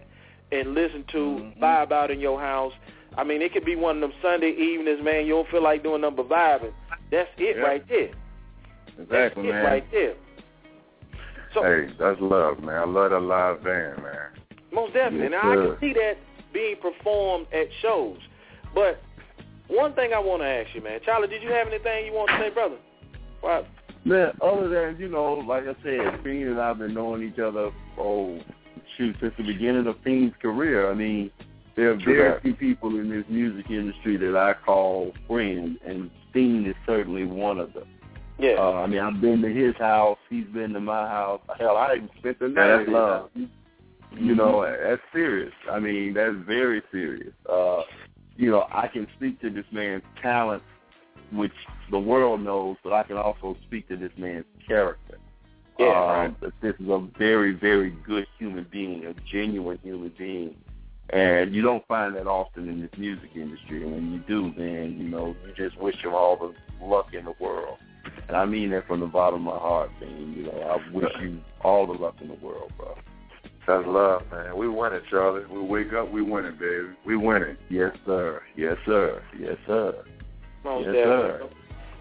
and listen to, Mm-hmm. vibe out in your house. I mean, it could be one of them Sunday evenings, man. You don't feel like doing nothing but vibing. That's it Yeah. right there. Exactly, That's man. it right there. So hey, that's love, man. I love that live band, man. most definitely. Yes, now I can see that being performed at shows. But one thing I want to ask you, man, Charlie, did you have anything you want to say, brother? Well, Man, other than, you know, like I said, Fiend and I have been knowing each other, oh, shoot, since the beginning of Fiend's career. I mean, there are very few people in this music industry that I call friends, and Fiend is certainly one of them. Yeah. Uh, I mean, I've been to his house. He's been to my house. Hell, I even spent the night that's love. house. You know, that's serious. I mean, that's very serious. Uh, you know, I can speak to this man's talent, which the world knows, but I can also speak to this man's character. Yeah, um, right. That this is a very, very good human being, a genuine human being. And you don't find that often in this music industry. And when you do, then, you know, you just wish him all the luck in the world. And I mean that from the bottom of my heart, man. You know, I wish you all the luck in the world, bro. That's love, man. We win it, Charlie. We wake up, we win it, baby. We win it. Yes, sir. Yes, sir. Yes, sir. most Yes, definitely.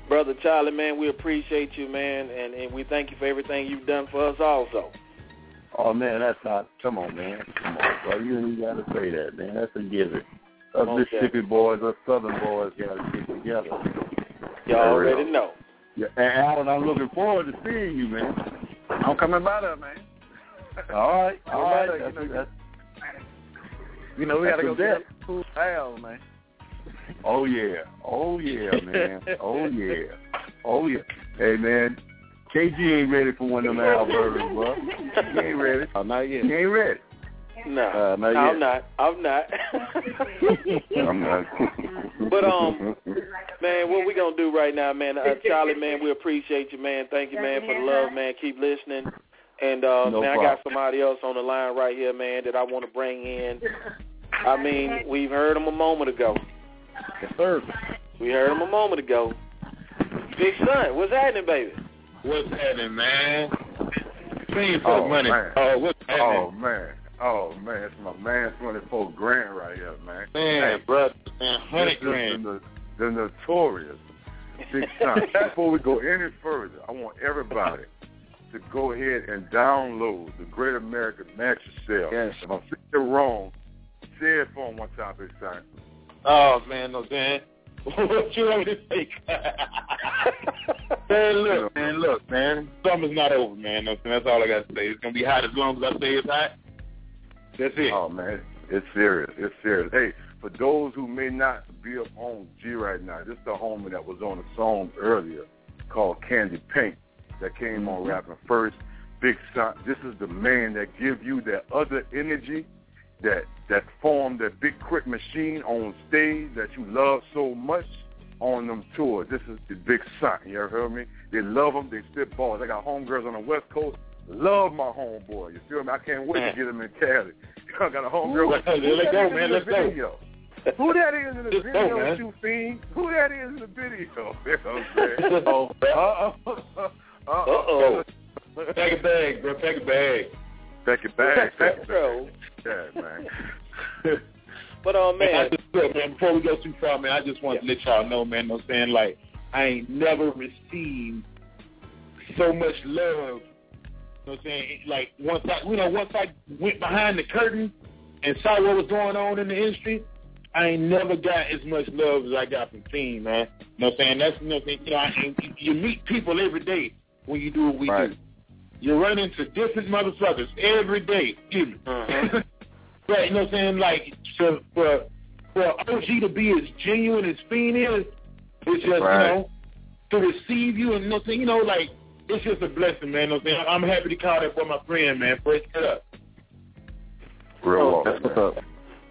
Brother Charlie, man, we appreciate you, man, and, and we thank you for everything you've done for us also. Oh man, that's not. Come on, man. Come on, bro. You ain't got to say that, man. That's a given. Us Most Mississippi boys, us Southern boys, got to get together. Y'all already know. Yeah, and Alan, I'm looking forward to seeing you, man. I'm coming by there, man. All right, all right. Coming by That's, you know, that's, You know, we got to go get bet. some cool pals, man. oh yeah, oh yeah, man. Oh yeah, oh yeah. Hey man, KG ain't ready for one of them Albertas, bro. He ain't ready. Oh, not yet. He ain't ready. No, Uh, not I'm not. I'm not. I'm not. But, um, man, what we gonna do right now, man? Uh, Charlie, man, we appreciate you, man. Thank you, man, for the love, man. Keep listening. And uh, No man, I got somebody else on the line right here, man, that I want to bring in. I mean, we've heard him a moment ago. Yes, sir. We heard him a moment ago. Big son, what's happening, baby? What's happening, man? Paying for Oh, the money. man. Oh, what's oh, happening? Oh man. Oh man, it's my man twenty four grand right here, man. man, brother, man, hundred grand. The, the notorious Big Son. Before we go any further, I want everybody to go ahead and download the Great American Mattress Sale. Yes. If I'm it wrong, say it for one time, Big Son. Oh man, no man. what you want me to say? man, look, man, look, man. Summer's not over, man. That's all I got to say. It's gonna be hot as long as I say it's hot. That's it. Oh man, it's serious. It's serious. Hey, for those who may not be up on G right now, this is the homie that was on a song earlier called Candy Pink that came on mm-hmm. rapping first. Big Son. This is the man that give you that other energy, that that formed that big quick machine on stage that you love so much on them tours. This is the Big Son. You ever heard me? They love them. They spit balls. I got homegirls on the West Coast. Love my homeboy. You feel me? I can't wait to get him in Cali. I got a homegirl. Let's Who go, man. in the Let's go. video? Who that is in the go, video, you fiend? Who that is in the video? You know what I'm saying? oh, uh-oh. Uh-oh. Pack a bag, bro. Pack a bag. Pack it back. Pack it Bro. back. Yeah, man. But uh, Man, I man, just, look, man, before we go too far, man, I just want to let y'all know, man, no saying like I ain't never received so much love. You know what I'm saying? Like once I you know, once I went behind the curtain and saw what was going on in the industry, I ain't never got as much love as I got from Fiend, man. You know what I'm saying? That's you know, what I'm saying? you know, I, you meet people every day when you do what we Right. do. You run into different motherfuckers every day. Excuse me. Uh-huh. Right, you know what I'm saying? Like so for for OG to be as genuine as Fiend is, it's just Right. you know to receive you and you know, what I'm saying, you know like it's just a blessing, man. You know what I'm? I'm happy to call that boy my friend, man. First it up. Real Oh, love, that's man. what's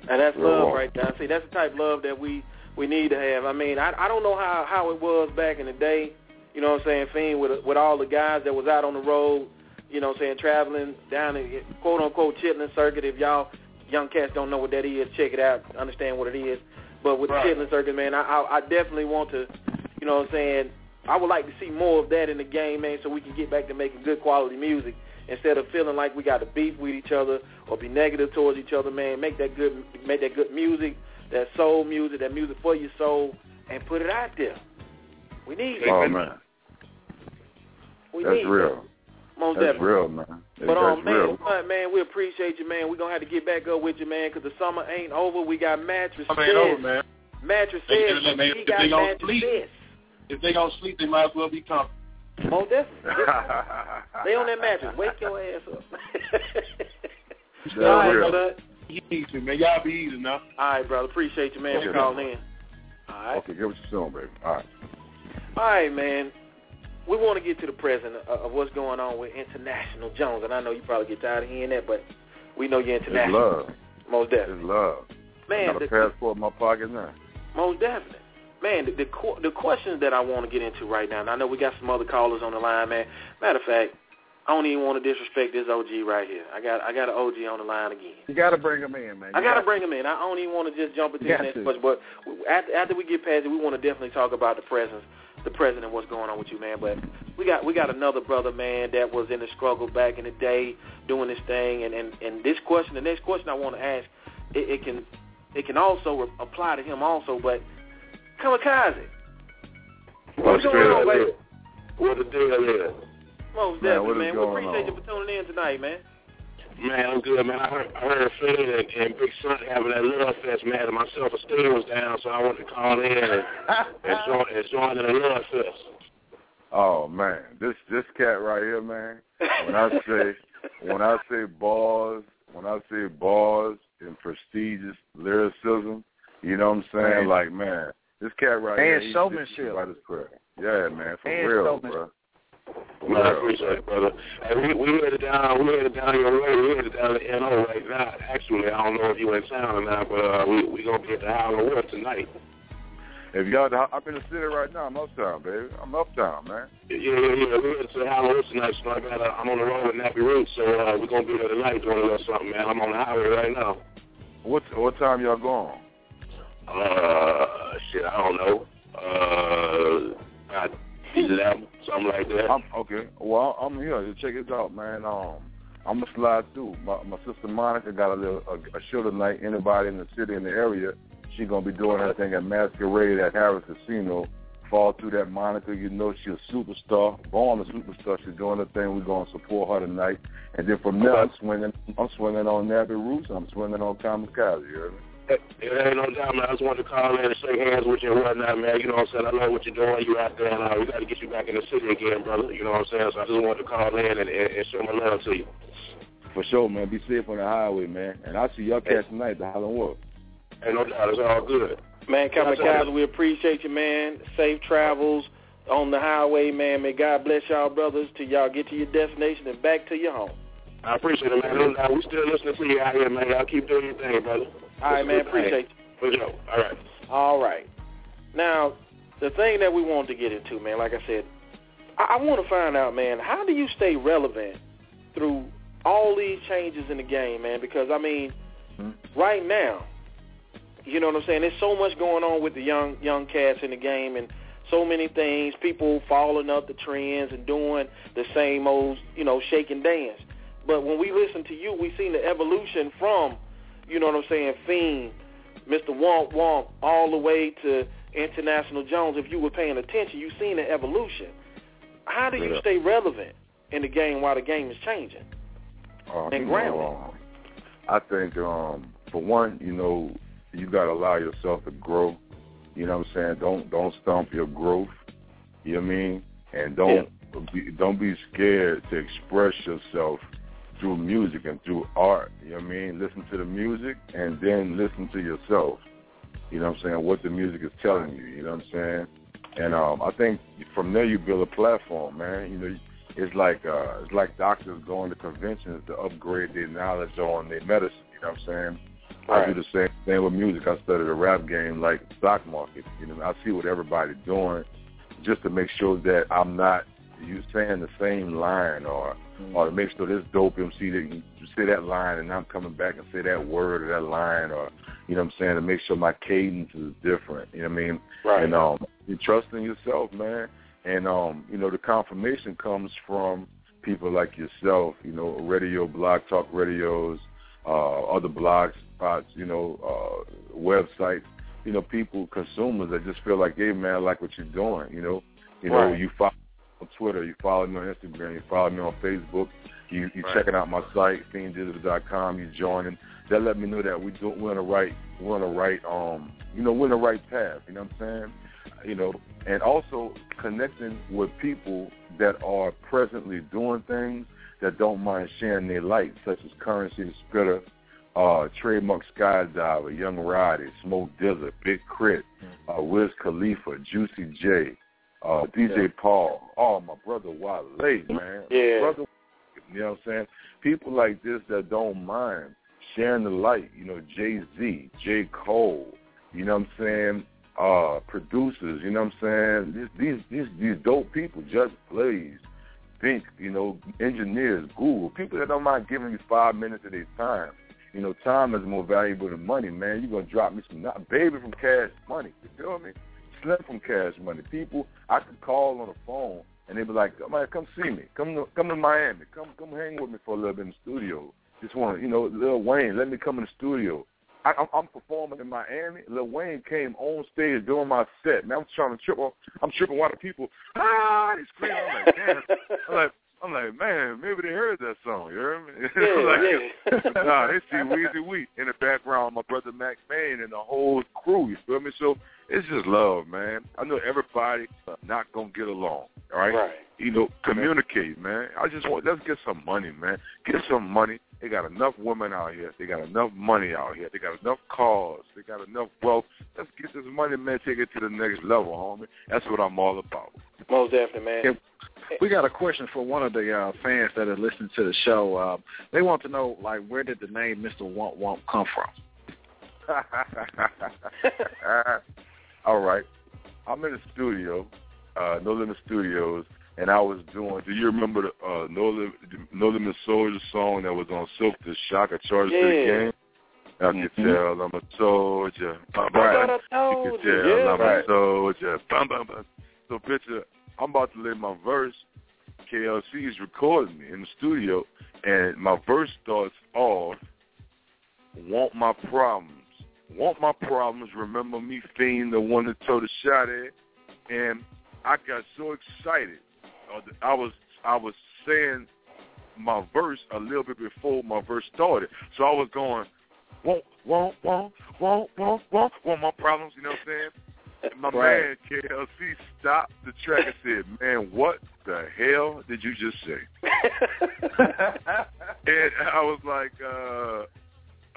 And that's Real love love. right there. See, that's the type of love that we we need to have. I mean, I I don't know how how it was back in the day. You know what I'm saying? Fiend with with all the guys that was out on the road. You know what I'm saying? Traveling down the quote unquote chitlin circuit. If y'all young cats don't know what that is, check it out. Understand what it is. But with Right. the chitlin circuit, man, I, I I definitely want to. You know what I'm saying? I would like to see more of that in the game, man, so we can get back to making good quality music instead of feeling like we got to beef with each other or be negative towards each other, man. Make that good, make that good music, that soul music, that music for your soul, and put it out there. We need it. Oh man, we that's need real. It. Most That's definitely. real, man. But that's um, man, real. what, man, we appreciate you, man. We're gonna have to get back up with you, man, because the summer ain't over. We got mattress I mean, over, man. Mattress They- says they- they- if got they gonna sleep. says. If they gonna sleep, they might as well be comfortable. Most definitely. they on that mattress. Wake your ass up. That's All right, real. brother. Easy, man. Y'all be easy now. All right, brother. Appreciate you, man, for Okay. calling in. All right. Okay, give us your song, baby. All right. All right, man. We want to get to the present of, of what's going on with International Jones, and I know you probably get tired of hearing that, but we know you're It's international. love. Most definitely. It's love. Man, I got a the- passport in my pocket now. Most definitely. Man, the the, the questions that I want to get into right now, and I know we got some other callers on the line, man. Matter of fact, I don't even want to disrespect this OG right here. I got I got an OG on the line again. You got to bring them in, man. I You got to bring him in. I don't even want to just jump into next question, but after, after we get past it, we want to definitely talk about the presence, the president what's going on with you, man. But we got we got another brother, man, that was in the struggle back in the day, doing this thing, and and, and this question, the next question I want to ask, it, it can it can also apply to him also, but Kamikaze, what's going on, baby? What the deal is? Most Man, definitely, is man. We appreciate on? you for tuning in tonight, man. Man, I'm good, man. I heard, I heard Fred and, and Big Son having that love fest, man, and my self-esteem was down, so I wanted to call in and, and, join, and join in the love fest. Oh man, this this cat right here, man. When I say when I say bars, when I say bars and prestigious lyricism, you know what I'm saying? Man. Like man, this cat right And here, he's showmanship. just By his. Yeah, man, for And real, bro. Man, I appreciate it, brother. And we we headed down, we headed down your way. We headed down to NO right now. Actually, I don't know if you in town or not, but uh, we we gonna be at the Howlin' Wolf tonight. If y'all, I'm in the city right now. I'm uptown, baby. I'm uptown, man. Yeah, yeah, yeah. We headed to the Wolf tonight, so I got uh, I'm on the road with Nappy Roots, so uh, we're gonna be there tonight doing a little something, man. I'm on the highway right now. What what time y'all going? Uh, shit, I don't know. Uh, about eleven, something like that. I'm okay. Well, I'm here. Check it out, man. Um, I'm gonna slide through. My my sister Monica got a little a, a show tonight. Anybody in the city in the area, she gonna be doing her thing at Masquerade at Harrah's Casino. Fall through that Monica, you know she's a superstar, born a superstar. She's doing her thing. We're gonna support her tonight, and then from there, I'm swinging. I'm swinging on Nappy Roots. I'm swinging on Kamikaze. You heard me? It ain't no doubt, man. I just wanted to call in and shake hands with you and whatnot, man. You know what I'm saying? I love what you're doing. You out there, and uh, we got to get you back in the city again, brother. You know what I'm saying? So I just wanted to call in and, and, and show my love to you. For sure, man. Be safe on the highway, man. And I'll see y'all cats tonight at the Howlin' Wolf. Ain't no doubt. It's all good. Man, Kamikaze, we appreciate you, man. Safe travels on the highway, man. May God bless y'all brothers till y'all get to your destination and back to your home. I appreciate it, man. We still listening to you out here, man. Y'all keep doing your thing, brother. All right, man. Appreciate you. All right. All right. Now, the thing that we wanted to get into, man, like I said, I, I want to find out, man, how do you stay relevant through all these changes in the game, man? Because, I mean, hmm. right now, you know what I'm saying? There's so much going on with the young young cats in the game and so many things, people following up the trends and doing the same old, you know, shake and dance. But when we listen to you, we seen the evolution from, you know what I'm saying, Fiend, Mr. Womp Womp, all the way to International Jones. If you were paying attention, you've seen the evolution. How do you Yeah. stay relevant in the game while the game is changing? Uh, And grounded. know, um, I think um, for one, you know, you got to allow yourself to grow. You know what I'm saying? Don't don't stomp your growth. You know what I mean? And don't be, don't be scared to express yourself through music and through art. You know what I mean? Listen to the music and then listen to yourself. You know what I'm saying? What the music is telling you. You know what I'm saying? And um, I think from there you build a platform, man. You know, it's like uh, it's like doctors going to conventions to upgrade their knowledge on their medicine. You know what I'm saying? I do the same thing with music. I study the rap game like stock market. You know, I see what everybody's doing just to make sure that I'm not you saying the same line or or to make sure this dope MC that you say that line and I'm coming back and say that word or that line or you know what I'm saying to make sure my cadence is different. You know what I mean? Right. And um you trust in yourself, man. And um, you know, the confirmation comes from people like yourself, you know, radio, blog talk radios, uh, other blogs, spots, you know, uh, websites, you know, people, consumers that just feel like, hey man, I like what you're doing, you know. You know, Right. you follow on Twitter, you follow me on Instagram, you follow me on Facebook, you you Right. checking out my site, fienddigital.com, you joining. That let me know that we do we're on the right we're on the right um you know, we're on the right path, you know what I'm saying? You know, and also connecting with people that are presently doing things that don't mind sharing their light, such as Curren$y the Spitta, uh, Trademark Skydiver, Young Roddy, Smoke DZA, Big K.R.I.T., uh, Wiz Khalifa, Juicy J, uh, DJ Paul, oh, my brother Wale, man. Yeah. Brother, you know what I'm saying? People like this that don't mind sharing the light, you know, Jay-Z, J. Cole, you know what I'm saying? Uh, producers, you know what I'm saying? These these these, these dope people, Just Blaze, Think, you know, engineers, Google, people that don't mind giving you five minutes of their time. You know, time is more valuable than money, man. You're gonna drop me some not baby from cash money. You feel me? Slim from cash money. People I could call on the phone and they'd be like, Man, come see me. Come to come to Miami. Come come hang with me for a little bit in the studio. Just want you know, Lil Wayne, let me come in the studio. I, I'm, I'm performing in Miami. Lil Wayne came on stage doing my set. Man, I'm trying to trip. I'm tripping while the people ah, they screaming. I'm like, damn. I'm like, I'm like, man, maybe they heard that song. You hear me? Yeah, like, nah, they see Weezy Wheat in the background. My brother Mack Maine and the whole crew. You feel me? So it's just love, man. I know everybody uh, not gonna get along. All right. Right. You know, communicate, man. I just want let's get some money, man. Get some money. They got enough women out here. They got enough money out here. They got enough cars. They got enough wealth. Let's get this money, man. Take it to the next level, homie. That's what I'm all about. Most definitely, man. We got a question for one of the uh, fans that are listening to the show. Uh, they want to know, like, where did the name Mr. Womp Womp come from? All right. I'm in the studio, uh, No Limit Studios, and I was doing. Do you remember the uh, No Limit No Limit Soldier song that was on Silkk the Shock? I charged to the Yeah. game. I can tell I'm a soldier. Bum, bum, Right. bum. I you can tell yeah, I'm right. a soldier. Bum, bum, bum. So picture, I'm about to lay my verse. KLC is recording me in the studio, and my verse starts off, want my problems. Want my problems, remember me, Fiend, the one that told the shot at. And I got so excited. Uh, I was I was saying my verse a little bit before my verse started. So I was going, want, want, want, want, want, want, want my problems, you know what I'm saying? And my Right. man KLC stopped the track and said, man, what the hell did you just say? and I was like, uh,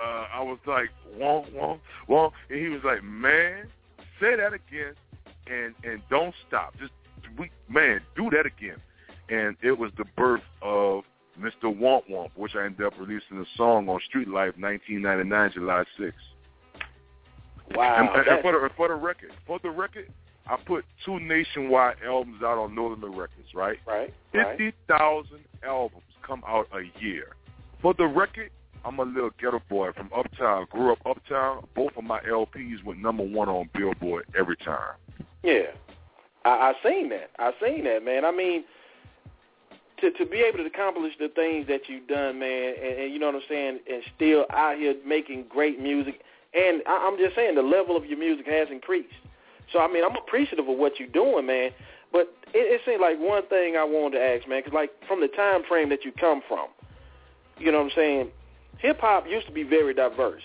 uh, I was like, wonk, wonk, wonk. And he was like, man, say that again and, and don't stop. Just, we, man, do that again. And it was the birth of Mr. Womp Womp, which I ended up releasing a song on Street Life 1999, July 6th. Wow. And, and for, the, for the record, for the record, I put two nationwide albums out on Northern Records, right? Right. Right. 50,000 albums come out a year. For the record, I'm a little ghetto boy from Uptown. Grew up Uptown. Both of my LPs went number one on Billboard every time. Yeah, I, I seen that. I seen that, man. I mean, to to be able to accomplish the things that you've done, man, and, and you know what I'm saying, and still out here making great music. And I, I'm just saying, the level of your music has increased. So I mean, I'm appreciative of what you're doing, man. But it, it seems like one thing I wanted to ask, man, because like from the time frame that you come from, you know what I'm saying, hip hop used to be very diverse.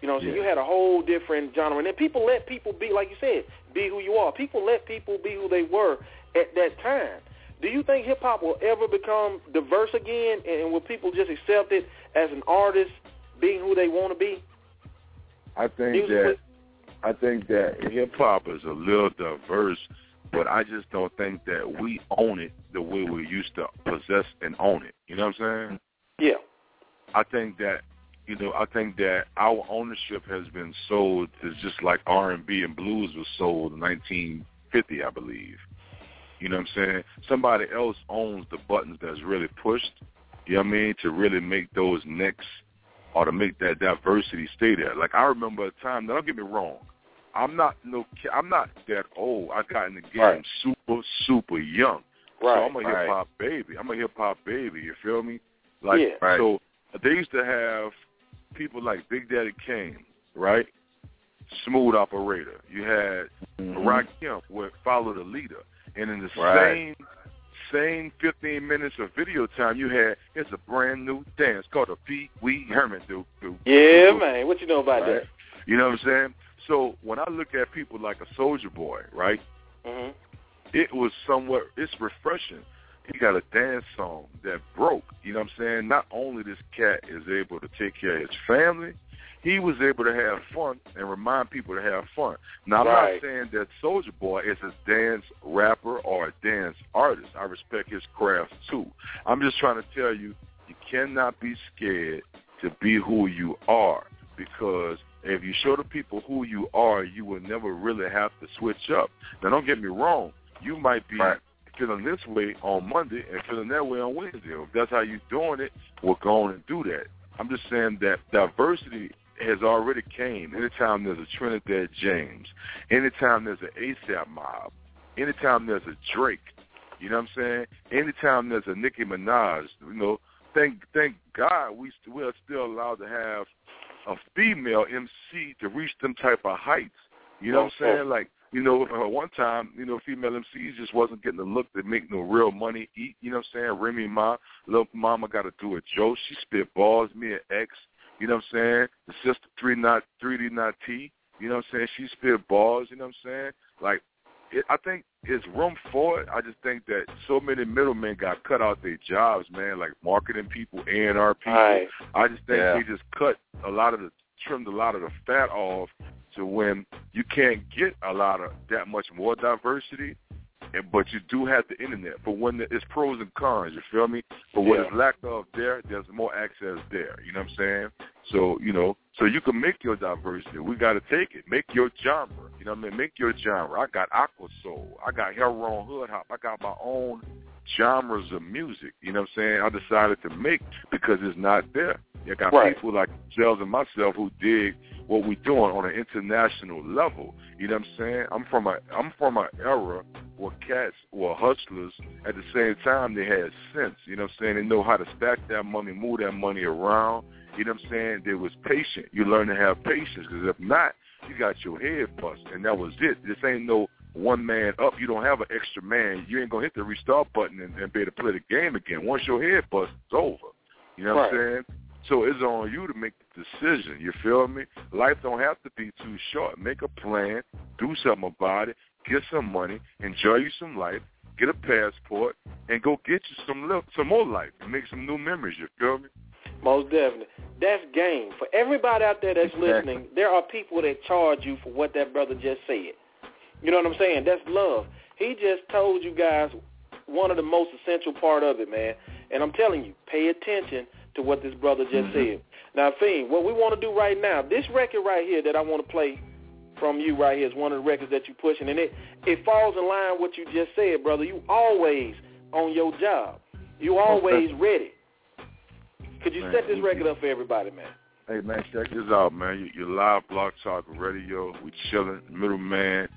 You know, so Yeah. you had a whole different genre, and then people let people be, like you said, be who you are. People let people be who they were at that time. Do you think hip hop will ever become diverse again, and will people just accept it as an artist being who they want to be? I think Musically? that I think that hip hop is a little diverse, but I just don't think that we own it the way we used to possess and own it. You know what I'm saying? Yeah. I think that you know, I think that our ownership has been sold is just like R and B and blues was sold in 1950, I believe. You know what I'm saying? Somebody else owns the buttons that's really pushed. You know what I mean? To really make those next or to make that diversity stay there. Like I remember a time. Now don't get me wrong. I'm not no. I'm not that old. I got in the game Right. super super young. Right, So I'm a hip hop baby. I'm a hip hop baby. You feel me? Like Yeah. Right. so, they used to have people like Big Daddy Kane, right? Smooth operator. You had Mm-hmm. Rock Kemp with Follow the Leader, and in the Right. same same 15 minutes of video time, you had it's a brand new dance called the Pee Wee Herman do. do Yeah, do. man. What you know about Right. You know what I'm saying? So when I look at people like a Soulja Boy, right? that? hmm it was somewhat it's refreshing. He got a dance song that broke. You know what I'm saying? Not only this cat is able to take care of his family, he was able to have fun and remind people to have fun. Now I'm not saying that Soulja Boy is a dance rapper or a dance artist. I respect his craft too. I'm just trying to tell you, you cannot be scared to be who you are because if you show the people who you are, you will never really have to switch up. Now, don't get me wrong. You might be feeling this way on Monday and feeling that way on Wednesday. If that's how you're doing it, we'll go on and do that. I'm just saying that diversity has already came. Anytime there's a Trinidad James, anytime there's an ASAP mob, anytime there's a Drake, you know what I'm saying? Anytime there's a Nicki Minaj, you know, thank thank God we st- we are still allowed to have a female MC to reach them type of heights. You know what I'm saying? Like, you know, uh, one time, you know, female MCs just wasn't getting the look to make no real money eat. You know what I'm saying? Remy Ma, little mama got to do a Joe. She spit balls. Mia X. You know what I'm saying? The sister three not three D not T. You know what I'm saying? She spit balls. You know what I'm saying? Like, it, I think it's room for it. I just think that so many middlemen got cut out their jobs, man. Like marketing people, A and R people. Right. I just think Yeah. they just cut a lot of the trimmed a lot of the fat off to when you can't get a lot of that much more diversity. And, but you do have the internet. But when the, it's pros and cons, you feel me? But when Yeah. it's lack of there, there's more access there. You know what I'm saying? So you know, so you can make your diversity. We got to take it. Make your genre. You know what I mean? Make your genre. I got aqua soul. I got Hellron hood hop. I got my own genres of music. You know what I'm saying? I decided to make because it's not there. You got Right. people like Gels and myself who dig what we're doing on an international level. You know what I'm saying? I'm from a I'm from an era where cats were hustlers. At the same time, they had sense. You know what I'm saying? They know how to stack that money, move that money around. You know what I'm saying? They was patient. You learn to have patience because if not, you got your head bust, and that was it. This ain't no one man up. You don't have an extra man. You ain't gonna hit the restart button and, and be able to play the game again. Once your head bust, it's over. You know what I'm saying? So it's on you to make the decision. You feel me? Life don't have to be too short. Make a plan, do something about it, get some money, enjoy you some life, get a passport, and go get you some li- some more life and make some new memories. You feel me? Most definitely. That's game. For everybody out there that's Exactly. listening, there are people that charge you for what that brother just said. You know what I'm saying? That's love. He just told you guys one of the most essential part of it, man. And I'm telling you, pay attention to what this brother just mm-hmm. said. Now, Fiend, what we want to do right now, this record right here that I want to play from you right here is one of the records that you're pushing, and it it falls in line with what you just said, brother. You always on your job. You always ready. Could you Man, set this record up for everybody, man? Hey man, check this out, man. You, you're live blog talk radio. We chilling, middleman.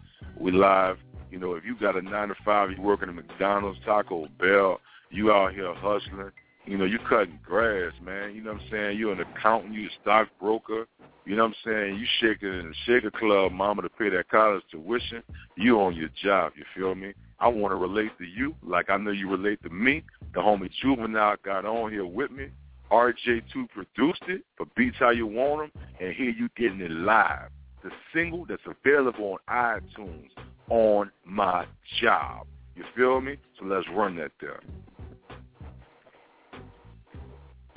We live. You know, if you got a nine to five, you working at McDonald's, Taco Bell, you out here hustling. You know, you cutting grass, man. You know what I'm saying? You're an accountant, you a stockbroker. You know what I'm saying? You shaking in the shaker club, mama to pay that college tuition. You on your job. You feel me? I want to relate to you like I know you relate to me. The homie Juvenile got on here with me. RJ2 produced it for Beats How You Want 'Em, and here you getting it live. The single that's available on iTunes, On My Job. You feel me? So let's run that there.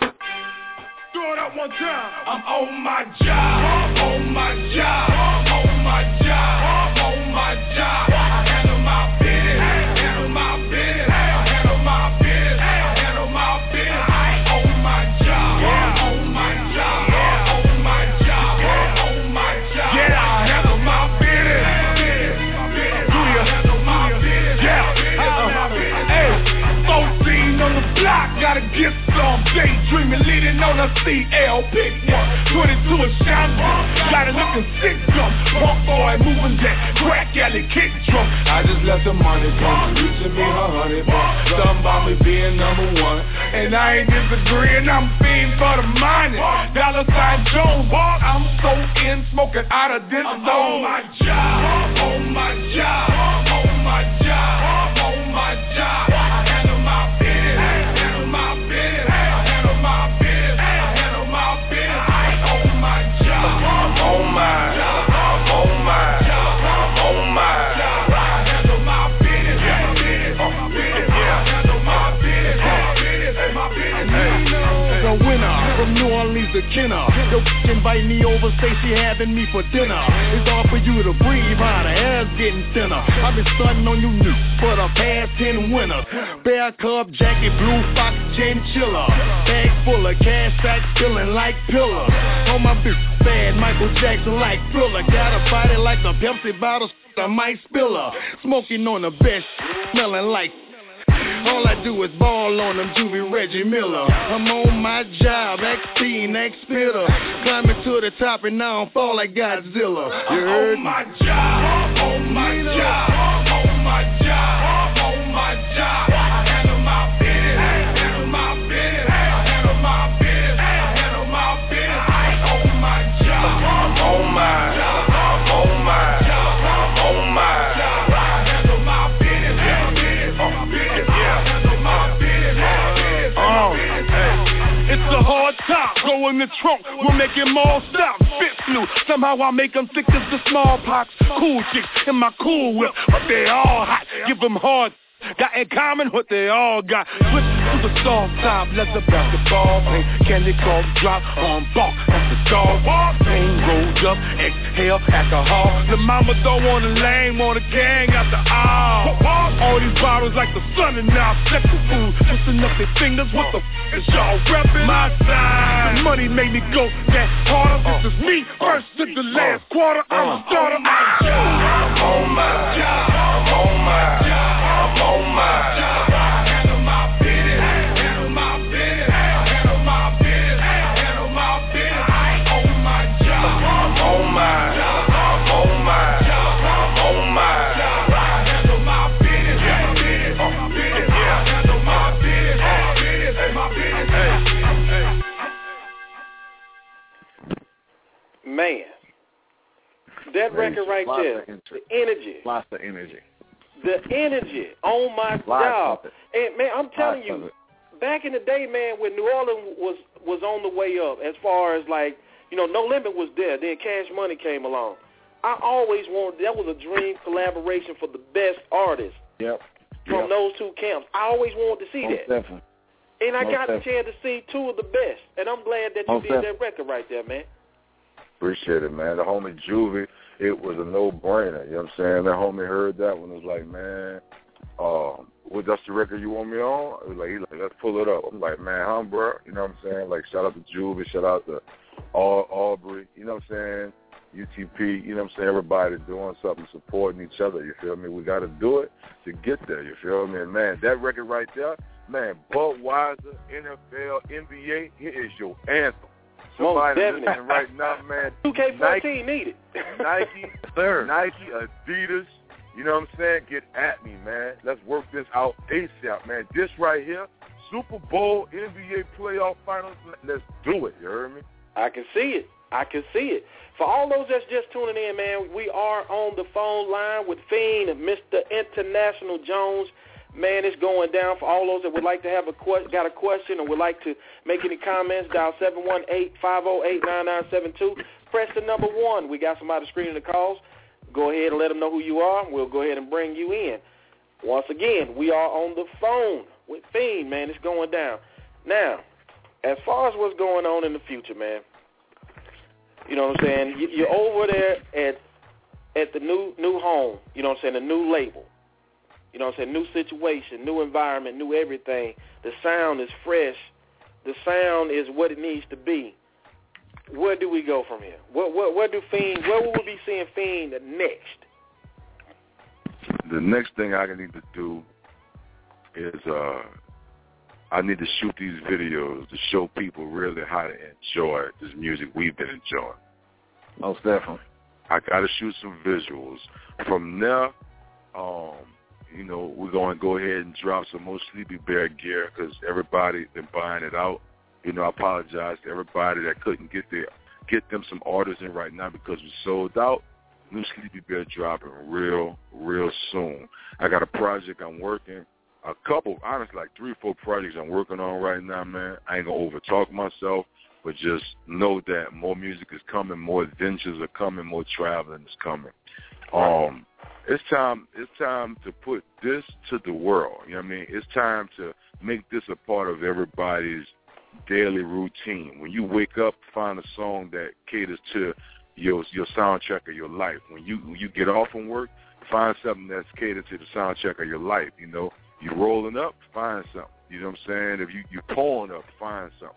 Do it up one time. I'm on my job. On my job. On my job. On a CL, pick one. 22 a shotgun. Got it looking sick, dumb. Pump boy moving that crack alley kick drum. I just let the money come, reaching me a hundred bucks. Something about me being number one. And I ain't disagreeing, I'm fiend for the money. Dollar sign Jones, I'm so in, smoking out of this zone. On my job, on my Orleans Kenner. Yo, invite me over, say she having me for dinner. It's all for you to breathe, how the air's getting thinner. I've been stunting on you new for the past ten winters. Bear cub, jacket, blue fox, chinchilla. Bag full of cash sacks, feeling like pillars. On my bitch, bad Michael Jackson like thriller. Got a body like a Pepsi bottle, I might spill her. Smoking on the best, smelling like all I do is ball on them Juvie Reggie Miller. I'm on my job, XP, next spitter. Climbing to the top and now I'm fall like Godzilla. You heard On my job, on my job, on my job, on my job. I handle my business, handle my business, handle my business, handle my business. On my job, on my in the trunk, we'll make it all stop. Fit flu, somehow I make them sick as the smallpox. Cool chicks in my cool whip, but they all hot. Give them hard. Got in common what they all got. Switch to the soft side, let the basketball play. Candy cross drop on ball, that's the dog walk. Pain rolled up, exhale, alcohol. The mama don't want a lame, want a gang after all. All these bottles like the sun and now sexual food. Twisting up their fingers, what the f is y'all reppin'? My side. The money made me go that harder. This is me, first to the last quarter. I'm a starter. Uh. My job, on my job, on my job, on my job. I handle my business, handle my business, handle my business, handle my business. On my job, Man, that record right there, of the energy, Lots of energy. The energy on my Lots job. And man, I'm telling Lots you, back in the day, man, when New Orleans was was on the way up, as far as like, you know, No Limit was there, then Cash Money came along. I always wanted that was a dream collaboration for the best artists Yep. from Yep. those two camps. I always wanted to see Most that. definitely. And I Most got the chance to see two of the best. And I'm glad that you Most did that record right there, man. Appreciate it, man. The homie Juvie, it was a no-brainer. You know what I'm saying? That homie heard that one. Was like, man, um, what that's the record you want me on? He was like, he like, let's pull it up. I'm like, man, hum, bro. You know what I'm saying? Like, shout out to Juvie, shout out to Aubrey. You know what I'm saying? UTP. You know what I'm saying? Everybody doing something, supporting each other. You feel me? We got to do it to get there. You feel me? And man, that record right there, man, Budweiser, NFL, NBA, here is your anthem. Somebody definitely. listening right now, man. 2K14 Nike, needed. Nike, Nike, Adidas. You know what I'm saying? Get at me, man. Let's work this out ASAP, man. This right here, Super Bowl, NBA playoff finals. Let's do it. You heard me? I can see it. I can see it. For all those that's just tuning in, man, we are on the phone line with Fiend, Mr. International Jones. Man, it's going down. For all those that would like to have a que- got a question or would like to make any comments, dial seven one eight five zero eight nine nine seven two. Press the number one. We got somebody screening the calls. Go ahead and let them know who you are. We'll go ahead and bring you in. Once again, we are on the phone with Fiend, man. It's going down. Now, as far as what's going on in the future, man, you know what I'm saying? You- You're over there at at the new new home. You know what I'm saying? The new label. You know what I'm saying? New situation, new environment, new everything. The sound is fresh. The sound is what it needs to be. Where do we go from here? What what where do Fiend? Where will we be seeing Fiend next? The next thing I need to do is uh I need to shoot these videos to show people really how to enjoy this music we've been enjoying. Most definitely. I got to shoot some visuals. From there, um, you know, we're going to go ahead and drop some more Sleepy Bear gear because everybody been buying it out. You know, I apologize to everybody that couldn't get their get them some orders in right now because we sold out. New Sleepy Bear dropping real, real soon. I got a project I'm working, a couple, honestly, like three or four projects I'm working on right now, man. I ain't gonna overtalk myself, but just know that more music is coming, more adventures are coming, more traveling is coming. Um, it's time. It's time to put this to the world. You know what I mean? It's time to make this a part of everybody's daily routine. When you wake up, find a song that caters to your your soundtrack of your life. When you when you get off from work, find something that's catered to the soundtrack of your life. You know, you rolling up, find something. You know what I'm saying? If you you pulling up, find something.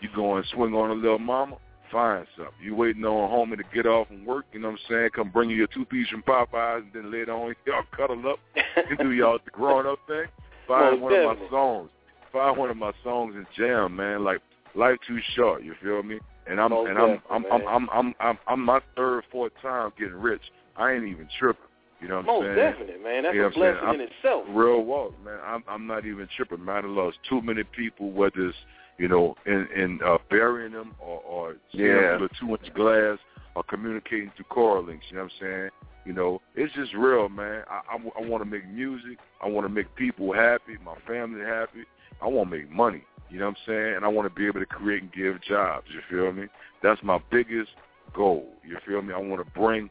You going swing on a little mama, find something. You waiting on homie to get off from work. You know what I'm saying? Come bring you your two piece from Popeyes, and then later on y'all cuddle up and do y'all the growing up thing. Find Most one of my songs. Find one of my songs and jam, man. Like life too short. You feel me? And I'm Most and I'm I'm, definitely, I'm I'm I'm I'm I'm my third fourth time getting rich. I ain't even tripping. You know what I'm Most saying? Most definitely, man. That's You know a I'm blessing in itself. Real walk, man. I'm I'm not even tripping, man. I lost too many people, whether it's you know in in uh, burying them or or Yeah. a two inch glass or communicating through CorrLinks. You know what I'm saying? You know, it's just real, man. I I, want to make music. I want to make people happy, my family happy. I want to make money. You know what I'm saying? And I want to be able to create and give jobs. You feel me? That's my biggest goal. You feel me? I want to bring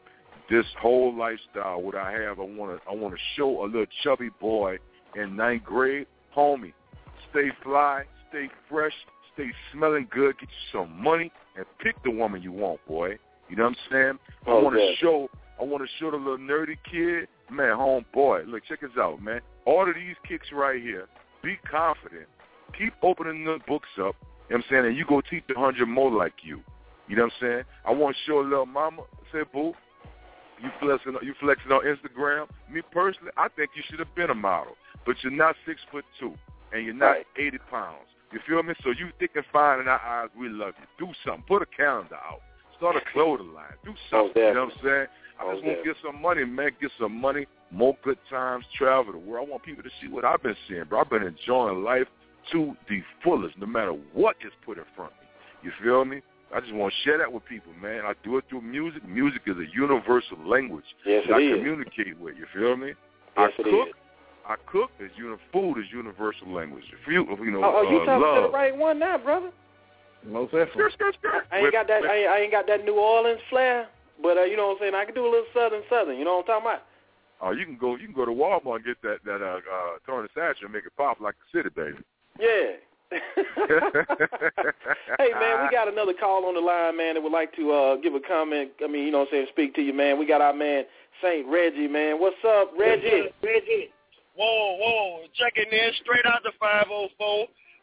this whole lifestyle, what I have, I want to I want to show a little chubby boy in ninth grade, homie, stay fly, stay fresh, stay smelling good, get you some money, and pick the woman you want, boy. You know what I'm saying? I Oh, want to yeah. show I want to show the little nerdy kid, man, home boy. Look, check this out, man. Order these kicks right here. Be confident. Keep opening the books up. You know what I'm saying? And you go teach a hundred more like you. You know what I'm saying? I want to show a little mama, say, boo, you flexing, you flexing on Instagram. Me personally, I think you should have been a model, but you're not six foot two, and you're not Right. 80 pounds. You feel me? So you thick and fine in our eyes. We love you. Do something. Put a calendar out. Start a clothing line. Do something. You know what I'm saying? I Oh, just want to get some money, man. Get some money. More good times. Travel the world. I want people to see what I've been seeing, bro. I've been enjoying life to the fullest, no matter what is put in front of me. You feel me? I just want to share that with people, man. I do it through music. Music is a universal language Yes, that I is. communicate with. You feel me? Yes, I cook. is. I cook. Is uni- food is universal language. If you, you know, Oh, oh, you uh, talking to love. the right one now, brother. Most definitely. I ain't got that. I ain't, I ain't got that New Orleans flair, but uh, you know what I'm saying. I can do a little southern, southern. You know what I'm talking about? Oh, you can go. You can go to Walmart and get that that uh, uh, Tony Chachere and make it pop like a city baby. Yeah. hey man, we got another call on the line, man, that would like to uh give a comment. I mean, you know what I'm saying, speak to you, man. We got our man Saint Reggie, man. What's up, Reggie? Reggie. Whoa, whoa. Checking in straight out the 504.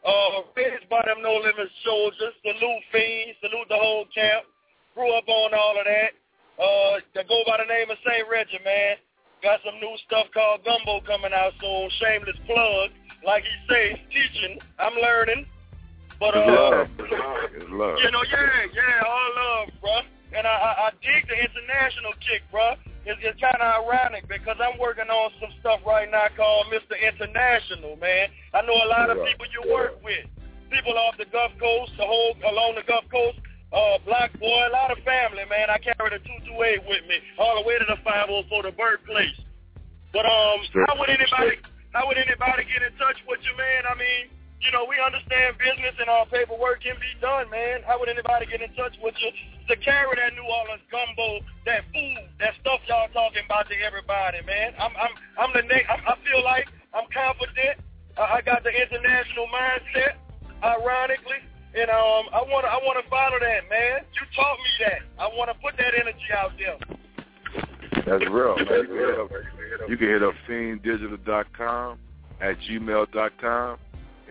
Uh, raised by them No Limit soldiers. Salute Fiends. Salute the whole camp. Grew up on all of that. Uh, they go by the name of St. Reggie, man. Got some new stuff called Gumbo coming out soon. Shameless plug. Like he says, teaching. I'm learning. But, It's uh, love. It's love. you know, yeah, yeah, all love, bruh. And I, I, I dig the international kick, bruh. It's, it's kind of ironic because I'm working on some stuff right now called Mr. International, man. I know a lot of people you work with. People off the Gulf Coast, the whole along the Gulf Coast, uh, Black Boy, a lot of family, man. I carry the 228 with me all the way to the 504, the birthplace. But um, how would anybody how would anybody get in touch with you, man? I mean, you know, we understand business and our paperwork can be done, man. How would anybody get in touch with you to carry that New Orleans gumbo, that food, that stuff y'all talking about to everybody, man? I'm I'm I'm the next. I'm, I feel like I'm confident. I, I got the international mindset, ironically, and um, I wanna I wanna follow that, man. You taught me that. I wanna put that energy out there. That's real, man. You can hit up, you can hit up fienddigital.com at gmail.com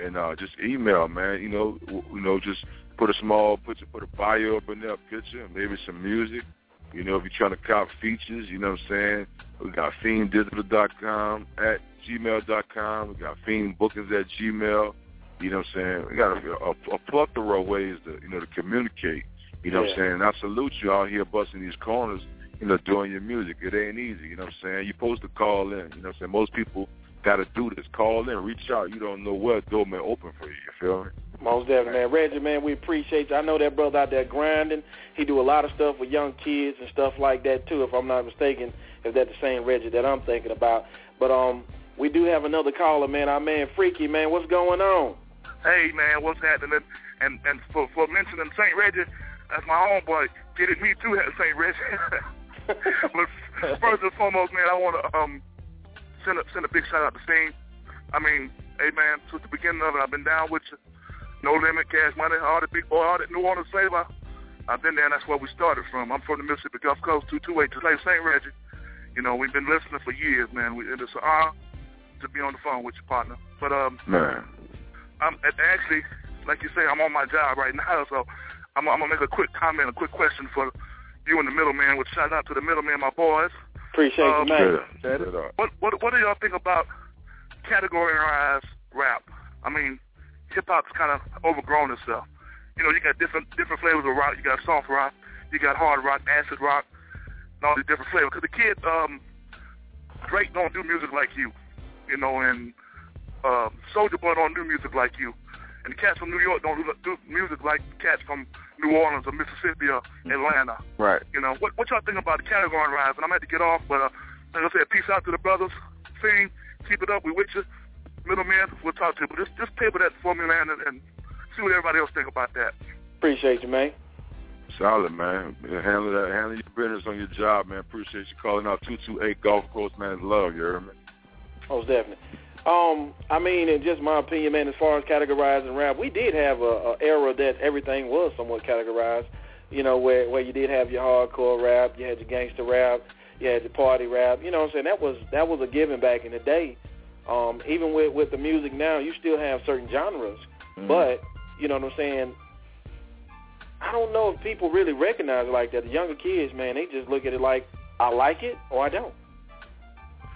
and uh, just email, man. You know, w- you know, just put a small, put put a bio up in there, picture, maybe some music. You know, if you're trying to cop features, you know what I'm saying. We got fienddigital.com at gmail.com. We got fiendbookings at gmail. You know what I'm saying? We got a, a, a plethora of ways to you know to communicate. You know what I'm saying? And I salute you out here busting these corners. You know, doing your music. It ain't easy. You know what I'm saying? You're supposed to call in. You know what I'm saying? Most people got to do this. Call in, reach out. You don't know what door may open for you. You feel me? Most definitely, man. Reggie, man, we appreciate you. I know that brother out there grinding. He do a lot of stuff with young kids and stuff like that too, if I'm not mistaken. If that's the same Reggie that I'm thinking about. But um, we do have another caller, man. Our man Freaky, man. What's going on? Hey man, what's happening? And and for for mentioning Saint Reggie, that's my homeboy. Get it, me too, Saint Reggie. but first and foremost, man, I want to um send a send a big shout out to Sting. I mean, hey man, since the beginning of it, I've been down with you. No limit, cash money, all the big boy, all that New Orleans flavor. I've been there, and that's where we started from. I'm from the Mississippi Gulf Coast, 228, just like St. Reggie. You know, we've been listening for years, man. We, and it's an honor to be on the phone with you, partner. But um, Man. I'm actually, like you say, I'm on my job right now, so I'm, I'm gonna make a quick comment, a quick question for you and the middleman. With shout out to the middleman, my boys. Appreciate Um, you, man. What what what do y'all think about categorized rap? I mean, hip hop's kind of overgrown itself. You know, you got different different flavors of rock. You got soft rock, you got hard rock, acid rock, and all these different flavors. Because the kid, um, Drake don't do music like you, you know, and uh, Soulja Boy don't do music like you, and the cats from New York don't do, do music like cats from New Orleans or Mississippi or Atlanta. Right. You know, what what y'all think about the category rise? And I'm going to get off, but uh, like I said, peace out to the brothers. Sing, keep it up. We with you. Middleman, we'll talk to you. But just, just paper that for me, man, and, and see what everybody else think about that. Appreciate you, man. Solid, man. Handle that. Handle your business on your job, man. Appreciate you calling out 228 Gulf Coast, man. Love, you heard me? Most definitely. Um, I mean, in just my opinion, man, as far as categorizing rap, we did have a, a era that everything was somewhat categorized. You know, where where you did have your hardcore rap, you had your gangster rap, you had your party rap. You know what I'm saying? That was that was a given back in the day. Um, even with with the music now, you still have certain genres, but you know what I'm saying. I don't know if people really recognize it like that. The younger kids, man, they just look at it like I like it or I don't.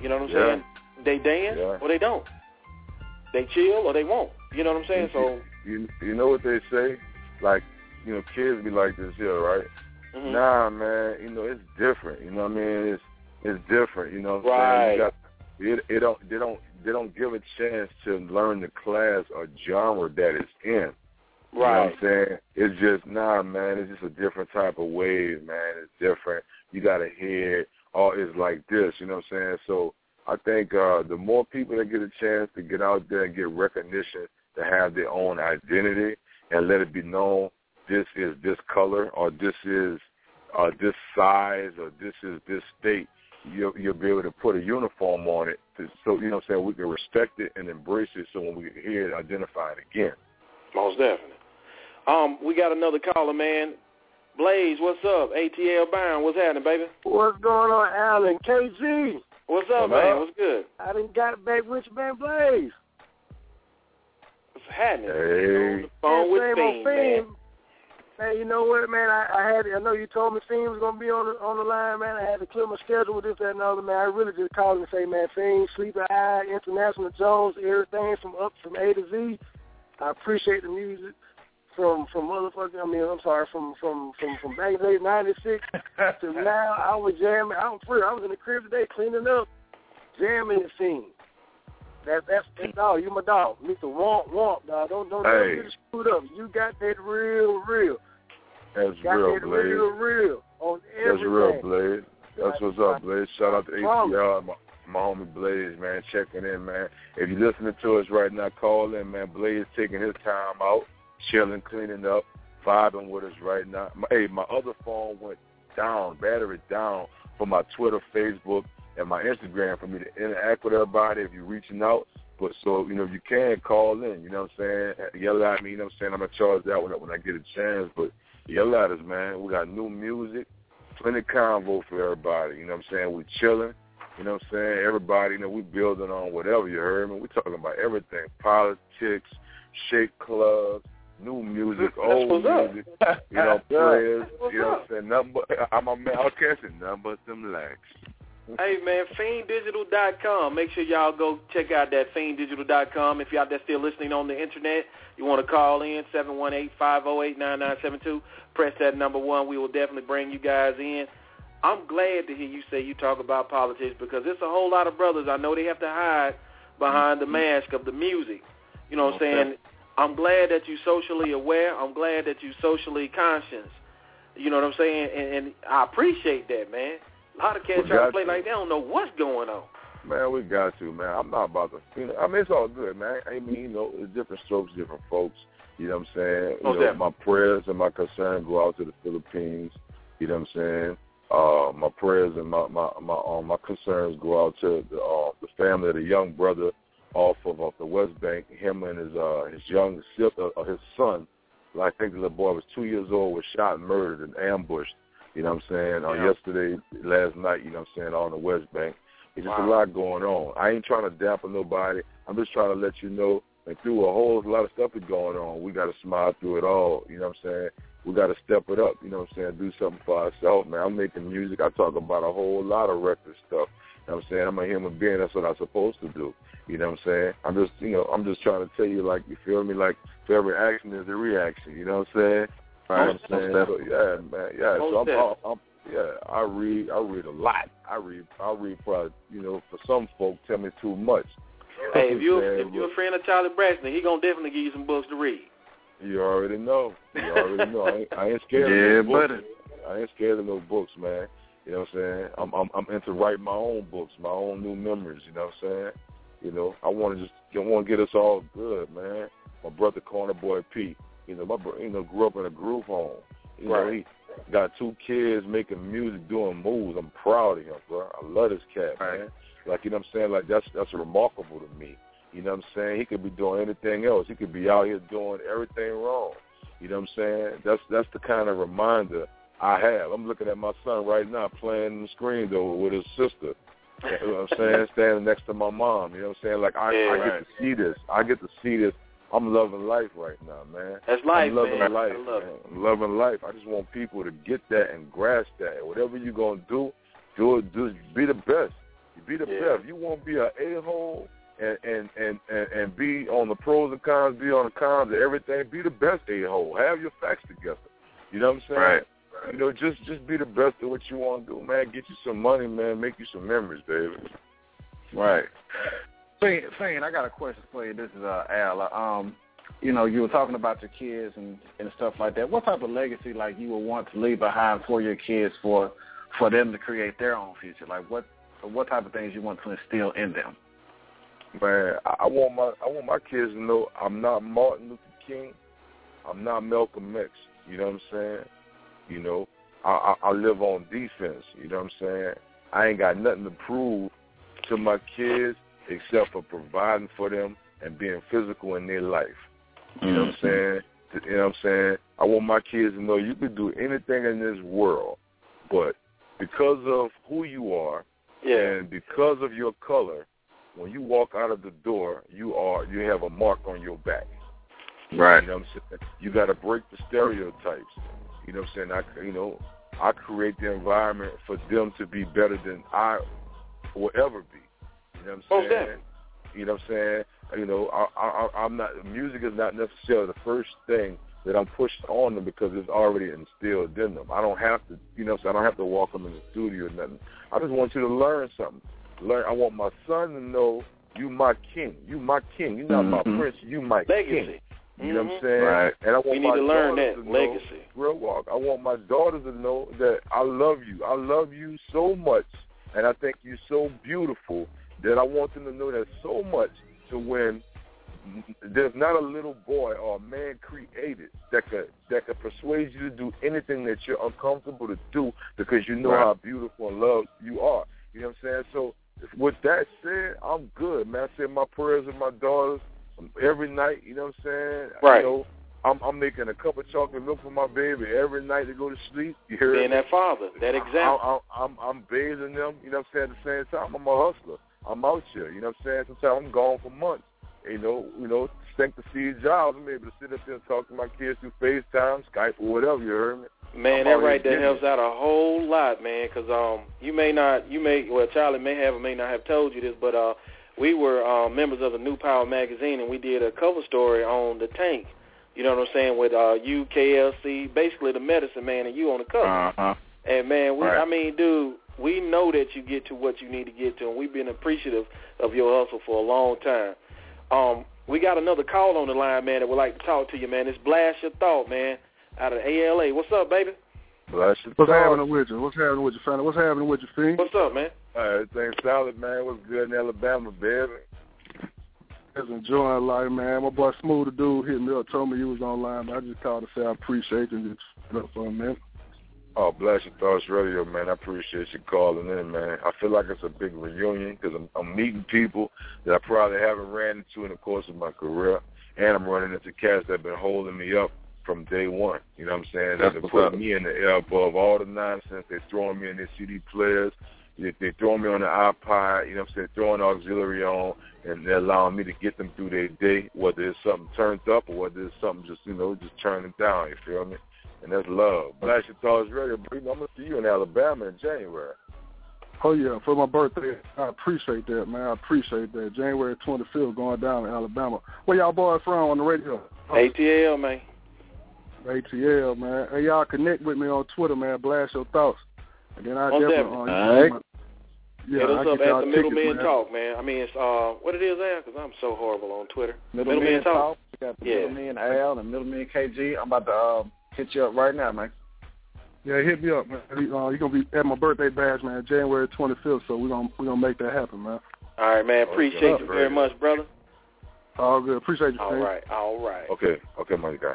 You know what I'm Yeah. saying? They dance Yeah. or they don't. They chill or they won't. You know what I'm saying? So You you know what they say? Like, you know, kids be like this here, right? Mhm. Nah, man, you know, it's different. You know what I mean? It's it's different, you know what I'm Right. saying? You got, it, it don't they don't they don't give a chance to learn the class or genre that it's in. You know what I'm saying? It's just nah, man. It's just a different type of wave, man. It's different. You got a head. All is like this. You know what I'm saying? So I think uh the more people that get a chance to get out there and get recognition, to have their own identity, and let it be known this is this color or this is uh this size or this is this state. You'll, you'll be able to put a uniform on it, to, so you know what I'm saying we can respect it and embrace it. So when we hear it, identify it again. most definitely. Um, we got another caller, man. Blaze, what's up? ATL Bound, what's happening, baby? What's going on, Alan? KG. What's up, Hello? man? What's good? I didn't got it back with you, man, Blaze. What's happening? Hey. Phone with Same Fiend, old man. Hey, you know what, man? I, I had I know you told me Fiend was gonna be on the on the line, man. I had to clear my schedule with this, that, and the other, man. I really just called and say, man, Fiend, Sleeper Eye, International Jones, everything from up from A to Z. I appreciate the music from from motherfucking. I mean, I'm sorry, from from from from back in the '96 to now. I was jamming. I'm free. I was in the crib today cleaning up, jamming the scene. That, that's that's dog. You my dog, Mr. Womp Womp, dog. Don't don't, Hey. don't get screwed up. You got that real, real. That's Got real, that Blaze. real, real on That's real, Blade. That's what's up, Blaze. Shout out to. ATR, my, my homie Blaze, man, checking in, man. If you're listening to us right now, call in, man. Blaze taking his time out, chilling, cleaning up, vibing with us right now. My, hey, my other phone went down, battery down for my Twitter, Facebook, and my Instagram for me to interact with everybody if you're reaching out. But so, you know, if you can, call in, you know what I'm saying? Yell at me, you know what I'm saying? I'm going to charge that when, I- when I get a chance. But yell at us, man. We got new music, plenty of convo for everybody, you know what I'm saying? We chilling, you know what I'm saying? Everybody, you know, we building on whatever you heard me. we talking about everything, politics, shake clubs, new music, old what's up. music, you know, Yeah. players, you know what I'm saying? Nothing but, I'm a man, okay, I said nothing but them legs. Hey man, fienddigital.com. Make sure y'all go check out that fienddigital.com. If y'all that's still listening on the internet, you want to call in seven one eight five zero eight nine nine seven two. Press that number one. We will definitely bring you guys in. I'm glad to hear you say you talk about politics because it's a whole lot of brothers. I know they have to hide behind the mask of the music. You know what I'm saying? I'm glad that you're socially aware. I'm glad that you're socially conscious. You know what I'm saying? And, and I appreciate that, man. A lot of cats We try to play to. like they don't know what's going on. Man, we got to, man. I'm not about to, you know, I mean, it's all good, man. I mean, you know, it's different strokes, different folks. You know what I'm saying? You Most know, my prayers and my concern go out to the Philippines. You know what I'm saying? Uh, my prayers and my my my um, my concerns go out to the uh, the family of the young brother off of off the West Bank. Him and his uh his young uh, his son. I think the little boy was two years old, was shot and murdered and ambushed. You know what I'm saying? On Yeah. yesterday, last night. You know what I'm saying? On the West Bank. It's just a lot going on. I ain't trying to dampen nobody. I'm just trying to let you know that through a whole lot of stuff is going on. We got to smile through it all. You know what I'm saying? We got to step it up. You know what I'm saying? Do something for ourselves, man. I'm making music. I talk about a whole lot of record stuff. You know what I'm saying? I'm a human being. That's what I'm supposed to do. You know what I'm saying? I'm just, you know, I'm just trying to tell you, like, you feel me? Like, for every action is a reaction. You know what I'm saying? Oh, right. You know what I'm saying? So, yeah, man. Yeah. Most so I'm. I'm, I'm, yeah. I read. I read a lot. I read. I read probably. You know, for some folk, tell me too much. Hey, if you if you're a friend of Charlie Braxton, he gonna definitely give you some books to read. You already know. You already know. I ain't, I ain't scared Yeah, of no books. buddy. I ain't scared of no books, man. You know what I'm saying? I'm I'm I'm into writing my own books, my own new memories. You know what I'm saying? You know, I want to just I want to get us all good, man. My brother, Corner Boy P. You know, my bro, you know grew up in a groove home. You know, Right. he got two kids making music, doing moves. I'm proud of him, bro. I love this cat, Right. man. Like you know what I'm saying? Like that's that's remarkable to me. You know what I'm saying? He could be doing anything else. He could be out here doing everything wrong. You know what I'm saying? That's that's the kind of reminder I have. I'm looking at my son right now playing the screen though with his sister. You know what I'm saying? Standing next to my mom. You know what I'm saying? Like I, Yeah, I right. get to see this. I get to see this. I'm loving life right now, man. That's life, I'm loving man. life. I love man. I'm loving life. I just want people to get that and grasp that. Whatever you're gonna do, do it. Do be the best. Be the Yeah. best. You won't be an a hole and, and and and and be on the pros and cons. Be on the cons of everything. Be the best a hole. Have your facts together. You know what I'm saying? Right. You know, just just be the best at what you want to do, man. Get you some money, man. Make you some memories, baby. Right. Fane, Fane, I got a question for you. This is uh, Al. Um, you know, you were talking about your kids and and stuff like that. What type of legacy, like, you would want to leave behind for your kids for for them to create their own future? Like, what what type of things you want to instill in them? Man, I, I want my I want my kids to know I'm not Martin Luther King. I'm not Malcolm X. You know what I'm saying? You know, I, I, I live on defense. You know what I'm saying? I ain't got nothing to prove to my kids except for providing for them and being physical in their life. You know what I'm mm-hmm. saying? You know what I'm saying? I want my kids to know you can do anything in this world, but because of who you are and because of your color, when you walk out of the door, you are you have a mark on your back. Right. You know what I'm saying? You got to break the stereotypes. You know what I'm saying? I you know I create the environment for them to be better than I will ever be. You know what I'm saying? definitely. You know what I'm saying? You know, I, I, I'm not. Music is not necessarily the first thing that I'm pushed on them because it's already instilled in them. I don't have to. You know, saying? I don't have to walk them in the studio or nothing. I just want you to learn something. Learn. I want my son to know you my king. You my king. You're not my Mhm. prince. You my Legacy. king. You know what I'm Mhm. saying? Right. And I want We need my to learn that to legacy. real walk. I want my daughters to know that I love you. I love you so much, and I think you're so beautiful that I want them to know that so much to when there's not a little boy or a man created that could that could persuade you to do anything that you're uncomfortable to do because you know Right. how beautiful and loved you are. You know what I'm saying? So with that said, I'm good, man. I said my prayers with my daughters every night. You know what I'm saying? Right. You know, I'm I'm making a cup of chocolate milk for my baby every night to go to sleep. You hear Being me? that father, that example. I, I, I'm I'm bathing them. You know what I'm saying? At the same time, I'm a hustler. I'm out here. You know what I'm saying? Sometimes I'm gone for months. You know, you know, thanks to Steve Jobs, I'm able to sit up there and talk to my kids through FaceTime, Skype, or whatever. You heard me? Man, I'm that right there helps out a whole lot, man. Because um, you may not, you may, well, Charlie may have or may not have told you this, but uh, we were uh, members of the New Power magazine, and we did a cover story on the tank. You know what I'm saying? With uh, you, KLC, basically the medicine man, and you on the cover. Uh-huh. And man, we, Right. I mean, dude, we know that you get to what you need to get to, and we've been appreciative of your hustle for a long time. Um, we got another call on the line, man, that would like to talk to you, man. It's Blast Your Thought, man, out of ALA. What's up, baby? Bless you. What's happening with you? What's happening with you, family? What's happening with you, Fiend? What's up, man? Everything solid, man. What's good in Alabama, baby? Just enjoying life, man. My boy Smooth, the dude, hit me up, told me you was online, but I just called to say I appreciate you and just shut up for a minute. Oh, bless your thoughts, radio, man. I appreciate you calling in, man. I feel like it's a big reunion because I'm, I'm meeting people that I probably haven't ran into in the course of my career, and I'm running into cats that have been holding me up from day one. You know what I'm saying? That's They're what's putting up. me in the air above all the nonsense. They're throwing me in their CD players. They- They're throwing me on the iPod. You know what I'm saying? Throwing auxiliary on, and they're allowing me to get them through their day, whether it's something turned up or whether it's something just you know just turning down. You feel me? And that's love. Blast your thoughts, radio. bro. I'm gonna see you in Alabama in January. Oh yeah, for my birthday, I appreciate that, man. I appreciate that. January 25th, going down to Alabama. Where y'all boys from on the radio? ATL, man. ATL, man. Hey, y'all connect with me on Twitter, man. Blast your thoughts, and then I Most definitely. definitely. Uh, All right. Yeah, Hit I us get up y'all at the Middleman man. Talk, man. I mean, it's uh, what it is there? Because I'm so horrible on Twitter. Middleman Talk. We got the Yeah. Middleman Al and Middleman KG. I'm about to um, hit you up right now, man. Yeah, hit me up, man. Uh, you're gonna be at my birthday bash, man, January 25th. So we're gonna we're gonna make that happen, man. All right, man. Appreciate up, you very radio. much, brother. All good. Appreciate you, All Fiend. right, all right. Okay, okay, my guy.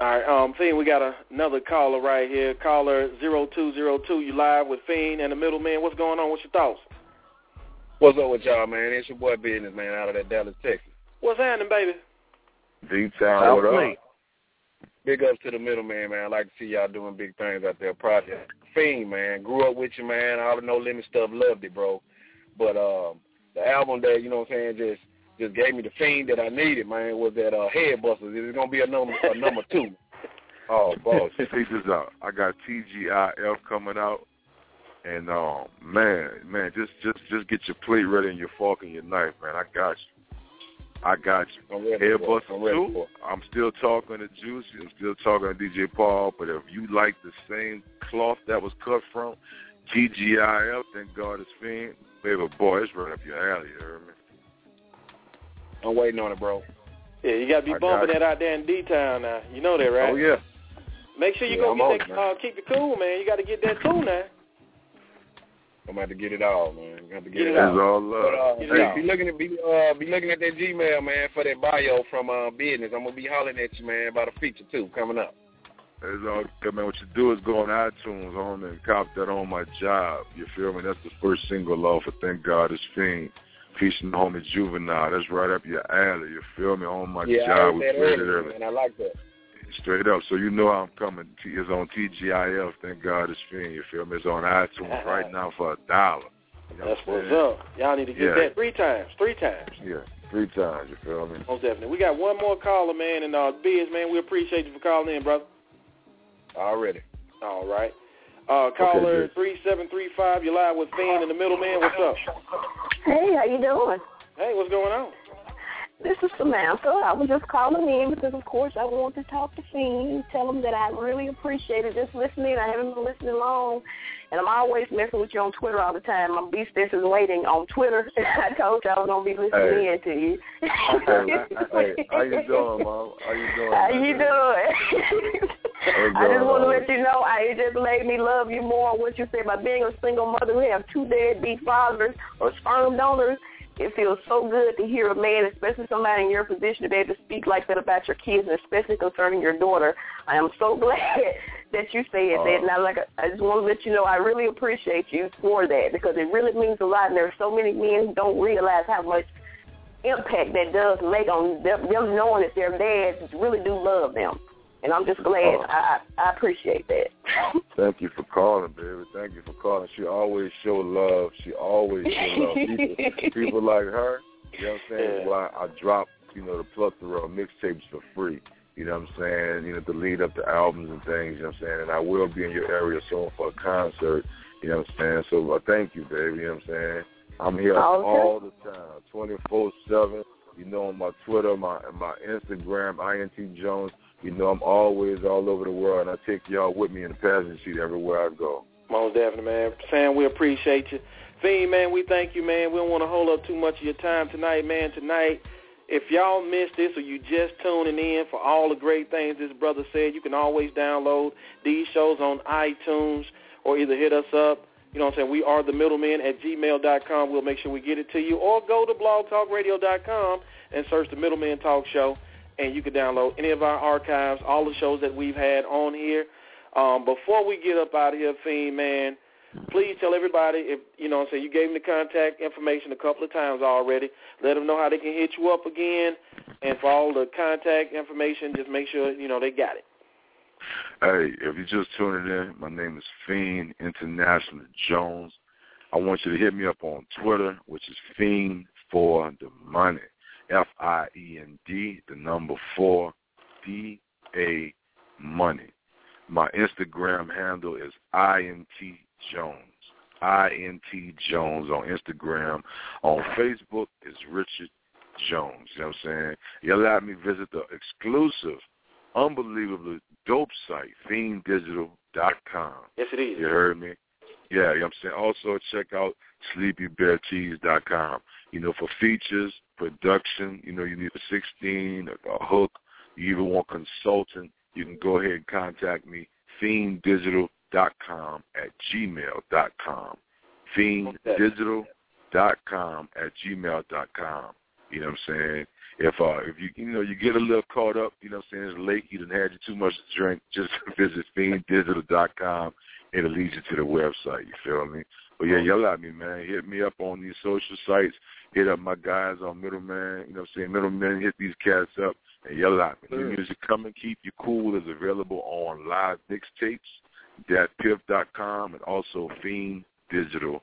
All right, um, Fiend, we got a, another caller right here. Caller zero two zero two. You live with Fiend and the middleman. What's going on? What's your thoughts? What's up with y'all, man? It's your boy Business, man, out of that Dallas, Texas. What's happening, baby? D-Town, what up? Big ups to the middleman, man. I like to see y'all doing big things out there. Project Fiend, man. Grew up with you, man. All the No Limit stuff, loved it, bro. But um, the album that, you know what I'm saying, just just gave me the fiend that I needed, man, was that uh, Headbusters. It's going to be a number, a number two. Oh, boss, check this out. I got TGIF coming out, and um, man, man, just just just get your plate ready and your fork and your knife, man. I got you. I got you. I'm ready for I'm ready two. I'm still talking to Juicy. I'm still talking to DJ Paul. But if you like the same cloth that was cut from TGIF, thank God it's fiend. Baby boy, it's right up your alley. You heard me? I'm waiting on it, bro. Yeah, you got to be I bumping got that out there in D-Town now. You know that, right? Oh, yeah. Make sure you Yeah, go I'm get it, that, man. uh, keep it cool, man. You got to get that too now. I'm about to get it all, man. Got to get, Get it it all. It's all love. But, uh, it hey, out. be looking at be uh be looking at that Gmail, man, for that bio from uh business. I'm gonna be hollering at you, man, about a feature too coming up. It's all good, man. What you do is go on iTunes on and cop that on my job. You feel me? That's the first single off of Thank God It's Fiend. Featuring the homie Juvenile. That's right up your alley. You feel me? On my yeah, job. We played it earlier, early. man. I like that. Straight up. So you know I'm coming. T- It's on TGIF. Thank God It's Fiend. You feel me? It's on iTunes right now for a dollar. You know That's what's up. Y'all need to get Yeah. that three times. Three times. Yeah, three times. You feel me? Most definitely. We got one more caller, man, and uh, Biz, man, we appreciate you for calling in, brother. Already. All right. Uh, caller Biz. three seven three five. You're live with Fiend and the middleman. What's up? Hey, how you doing? Hey, what's going on? This is Samantha. I was just calling in because, of course, I want to talk to Fiend, tell him that I really appreciated just listening. I haven't been listening long, and I'm always messing with you on Twitter all the time. I'm Beast is waiting on Twitter. I told you I was going to be listening Hey. in to you. hey, how you doing, Mom? How you doing? How man? you doing? I just want to let you know I it just made me love you more. What you said about being a single mother who have two deadbeat fathers or sperm donors. It feels so good to hear a man, especially somebody in your position, to be able to speak like that about your kids, and especially concerning your daughter. I am so glad that you said that. And I like, I just want to let you know I really appreciate you for that because it really means a lot. And there are so many men who don't realize how much impact that does make on them, them knowing that their dads really do love them. And I'm just glad. Oh. I, I appreciate that. Thank you for calling, baby. Thank you for calling. She always show love. She always show love. People, people like her, you know what I'm saying, is why I drop, you know, the plethora of mixtapes for free. You know what I'm saying? You know, to lead up to albums and things. You know what I'm saying? And I will be in your area soon for a concert. You know what I'm saying? So uh, thank you, baby. You know what I'm saying? I'm here Okay. all the time, 24 seven. You know, on my Twitter, my my Instagram, INT Jones. You know, I'm always all over the world, and I take y'all with me in the passenger seat everywhere I go. Most definitely, man. Sam, we appreciate you. Fiend, man, we thank you, man. We don't want to hold up too much of your time tonight, man. Tonight, if y'all missed this or you just tuning in for all the great things this brother said, you can always download these shows on iTunes or either hit us up. You know what I'm saying? We are the middlemen at gmail.com. We'll make sure we get it to you. Or go to blogtalkradio.com and search the Middleman Talk Show, and you can download any of our archives, all the shows that we've had on here. Um, before we get up out of here, Fiend, man, please tell everybody if you know saying you gave them the contact information a couple of times already. Let them know how they can hit you up again, and for all the contact information, just make sure you know they got it. Hey, if you're just tuning in, my name is Fiend International Jones. I want you to hit me up on Twitter, which is Fiend for the Money. F I E N D, the number four, D A Money. My Instagram handle is INT Jones. INT Jones on Instagram. On Facebook is Richard Jones. You know what I'm saying? You allowed me to visit the exclusive, unbelievably dope site, fienddigital.com. Yes, it is. You heard me? Yeah, you know what I'm saying? Also check out sleepybearcheese.com. You know, for features, production, you know, you need a 16, a, a hook, you even want consulting, you can go ahead and contact me, fienddigital.com at gmail.com. Fienddigital.com at gmail.com. You know what I'm saying? If uh if you you know you get a little caught up, you know what I'm saying, it's late, you done had too much to drink, just visit fienddigital.com. It'll lead you to the website, you feel me? But yeah, yell at me, man. Hit me up on these social sites. Hit up my guys on Middleman. You know what I'm saying? Middleman, hit these cats up and yell at me. New music coming. Keep You Cool is available on live mixtapes, datpiff.com, and also fienddigital.com.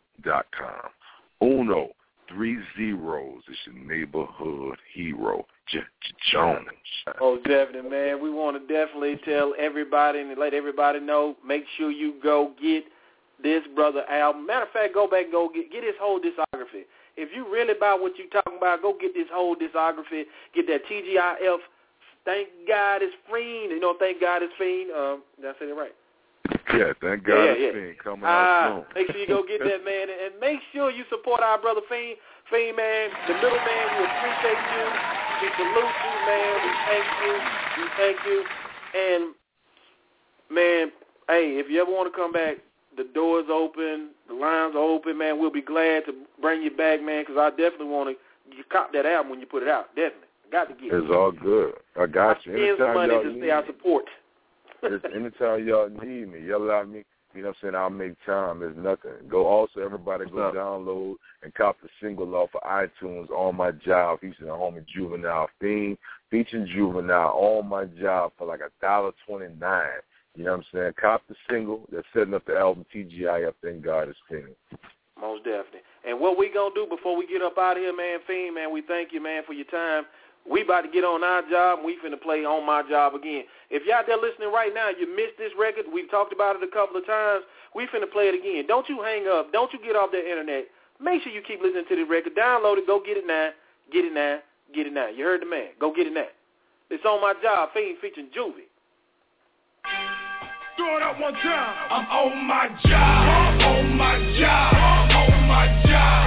Uno, three zeros. It's your neighborhood hero, J- J- Jones. Oh, definitely, man. We want to definitely tell everybody and let everybody know. Make sure you go get this brother album. Matter of fact, go back and go get get his whole discography. If you really about what you talking about, go get this whole discography. Get that TGIF. Thank God it's Fiend. You know, thank God it's Fiend. Um, did I say that right? Yeah, thank God Yeah, it's yeah. Fiend coming Ah, out soon. make sure you go get that man, and, and make sure you support our brother Fiend. Fiend, man, the middleman. We appreciate you. We salute you, man. We thank you. We thank you. And man, hey, if you ever want to come back, the doors open, the lines are open, man. We'll be glad to bring you back, man, because I definitely want to you cop that album when you put it out. Definitely, got to get it. It's all good. I got you. Spend some Anytime money y'all to need stay our me, support. it's- anytime y'all need me, yell at me. You know what I'm saying? I'll make time. It's nothing. Go also, everybody go download and cop the single off of iTunes on my job featuring the homie Juvenile Fiend, featuring Juvenile on my job for like a dollar twenty nine. You know what I'm saying? Cop the single. They're setting up the album TGIF. Thank God it's Fiend. Most definitely. And what we gonna do before we get up out of here, man, Fiend, man, we thank you, man, for your time. We about to get on our job, and we finna play on my job again. If out there listening right now, you missed this record. We've talked about it a couple of times. We finna play it again. Don't you hang up. Don't you get off the internet. Make sure you keep listening to the record. Download it. Go get it now. Get it now. Get it now. You heard the man. Go get it now. It's on my job. Fiend featuring Juvie. Do it up one time. I'm on my job, on my job, on my job,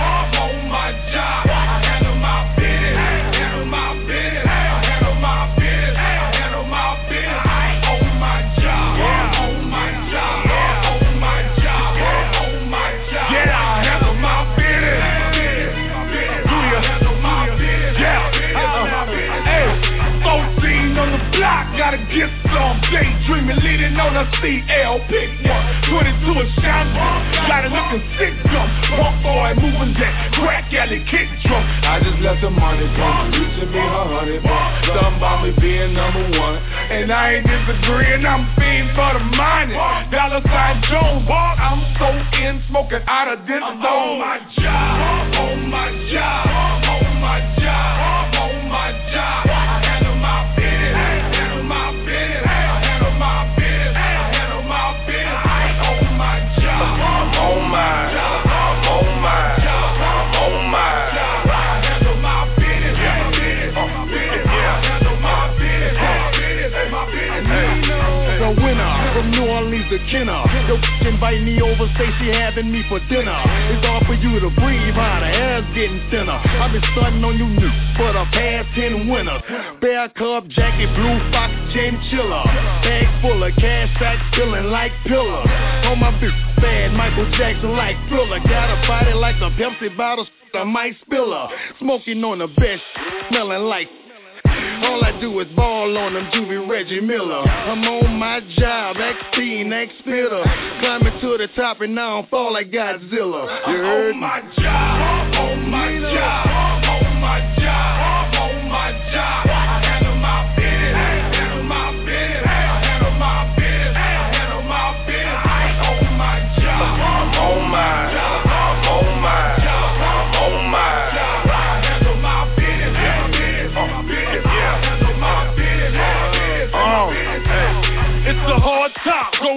Daydreaming, leaning on a CL, pick one. 22 a shotgun, got it looking sick dumb. Punk boy moving that crack alley kick drum. I just let the money come, reaching me a hundred bucks. Something about me being number one, and I ain't disagreeing. I'm fiend for the money. Dollar sign Jones, I'm so in, smoking out of this zone. On my job, on my job, on my job, Kenner. Yo, invite me over, say she having me for dinner. It's hard for you to breathe, huh? The air's getting thinner. I've been stunting on you new for the past ten winters. Bear cub jacket, blue fox chinchilla. Bag full of cash sacks, feeling like pillar. On my bitch, bad Michael Jackson like thriller. Got a body like a Pepsi bottle, I might spill her. Smoking on the best, smelling like all I do is ball on them Juvie Reggie Miller. I'm on my job, XP next spitter. Climbing to the top and now I'm fall like Godzilla. You heard on my job, on my job, on my job,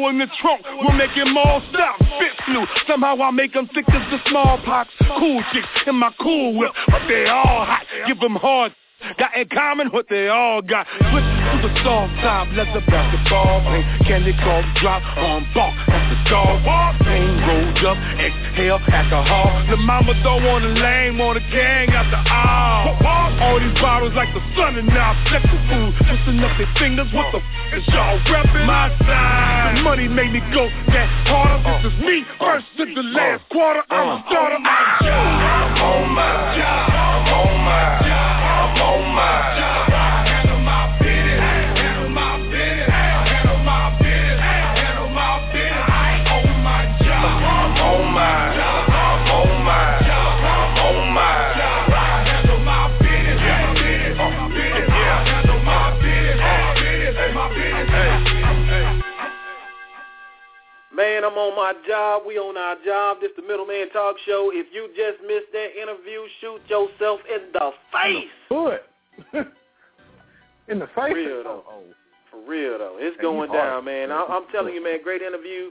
in the trunk, we're making all stop. Spit flu, somehow I make them sick as the smallpox. Cool chicks in my cool whip, but they all hot. Give them hard. Got in common what they all got. Switch to the soft top, let the basketball play. Candy corn drop on balk, that's the dog walk. Rolled up, exhale, alcohol. The mama don't want a lame, on a gang after all. All these bottles like the sun and now sexual food. Twisting up their fingers, what the f is y'all reppin'? My side. The money made me go that harder. This is me, first to the last quarter. I'm a starter. I'm on my job, I'm on my job, I'm Man, I'm on my job. We on our job. This the Middleman Talk Show. If you just missed that interview, shoot yourself in the face. Foot. in the face. For real though. For real though. It's going down, man. I, I'm telling you, man. Great interview.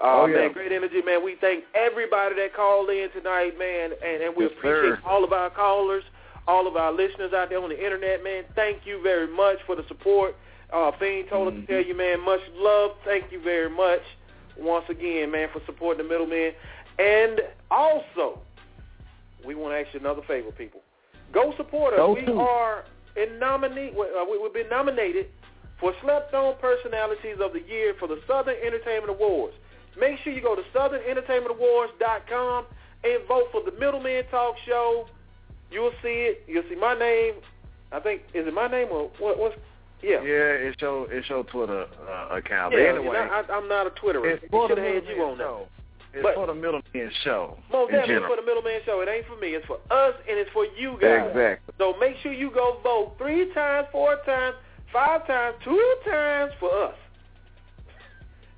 Uh, Oh, yeah. Man, great energy, man. We thank everybody that called in tonight, man, and, and we Yes, appreciate sir. all of our callers, all of our listeners out there on the internet, man. Thank you very much for the support. Uh, Fiend told us to tell you, man, much love. Thank you very much once again, man, for supporting the middleman. And also, we want to ask you another favor, people. Go support us. Go we to. are in nominee. Uh, we, we've been nominated for Slept On Personalities of the Year for the Southern Entertainment Awards. Make sure you go to SouthernEntertainmentAwards.com and vote for the Middleman Talk Show. You'll see it. You'll see my name. I think is it my name or what? What's yeah? Yeah, it's your it's your Twitter uh, account. Yeah, but anyway, I, I'm not a Twitterer. it's for the had you middleman on show. It's But- for the middleman show. Most in definitely for the middleman show. It ain't for me. It's for us and it's for you guys. Exactly. So make sure you go vote three times, four times, five times, two times for us.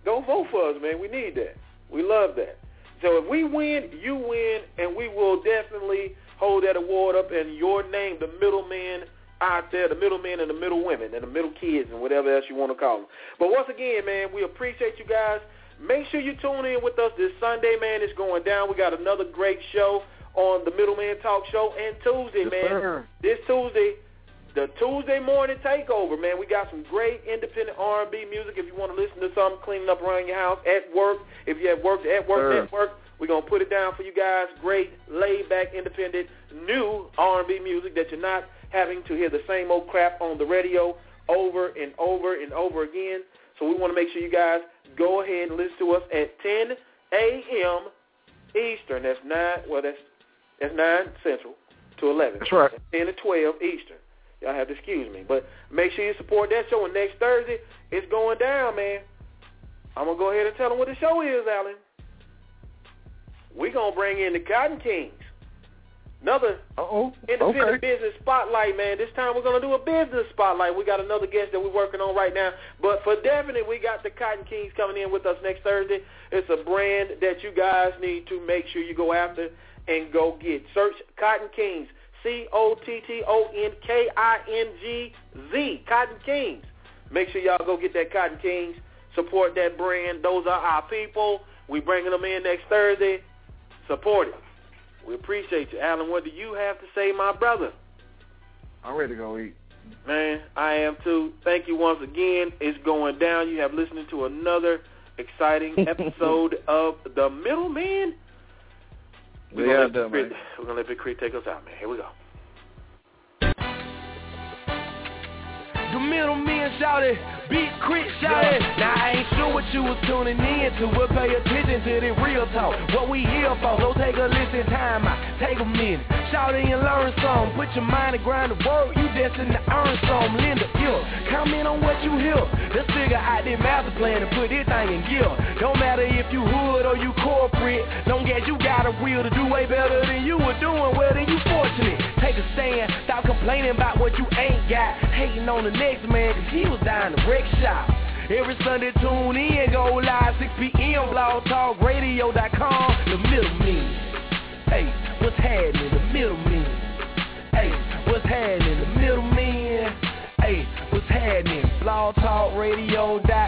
Go vote for us, man. We need that. We love that. So if we win, you win, and we will definitely hold that award up in your name, the middleman out there, the middlemen and the middle women and the middle kids and whatever else you want to call them. But once again, man, we appreciate you guys. Make sure you tune in with us this Sunday, man. It's going down. We got another great show on the Middleman Talk Show and Tuesday, man. sir. This Tuesday, the Tuesday morning takeover, man. We got some great independent R&B music. If you want to listen to something cleaning up around your house, at work, if you have work at work, Sir. at work, we're gonna put it down for you guys. Great, laid back, independent, new R&B music that you're not having to hear the same old crap on the radio over and over and over again. So we want to make sure you guys go ahead and listen to us at 10 a.m. Eastern. That's nine. Well, that's that's nine Central to 11. That's right. 10 to 12 Eastern. Y'all have to excuse me. But make sure you support that show. And next Thursday, it's going down, man. I'm going to go ahead and tell them what the show is, Alan. We're going to bring in the Cotton Kingz. Another Uh-oh. independent Okay. business spotlight, man. This time we're going to do a business spotlight. We got another guest that we're working on right now. But for definite, we got the Cotton Kingz coming in with us next Thursday. It's a brand that you guys need to make sure you go after and go get. Search Cotton Kingz. C-O-T-T-O-N-K-I-N-G-Z. Cotton Kingz. Make sure y'all go get that Cotton Kingz. Support that brand. Those are our people. We bringing them in next Thursday. Support it. We appreciate you. Alan, what do you have to say, my brother? I'm ready to go eat. Man, I am too. Thank you once again. It's going down. You have listened to another exciting episode of The Middleman. We're Yeah, gonna, let done, Big K.R.I.T- we're gonna let Big K.R.I.T take us out, man. Here we go. The middleman shouted, Big K.R.I.T shouted. Now I ain't sure what you was tuning in to, but pay attention to the real talk. What we here for, so take a listen, time out, take a minute. Shout it and learn some, put your mind to grind the work, you destined to earn some. Linda, yeah, comment on what you hear. Let's figure out this master plan and put this thing in gear. Don't matter if you hood or you corporate. Don't as you got a will to do way better than you were doing, well then you fortunate. Take a stand, stop complaining about what you ain't got. Hating on the next man, cause he was down the shop. Every Sunday tune in, go live 6 p.m. blogtalkradio.com. The middleman. Hey, what's happening? The middleman. Hey, what's happening? The middle middleman. Hey, what's happening? blogtalkradio.com.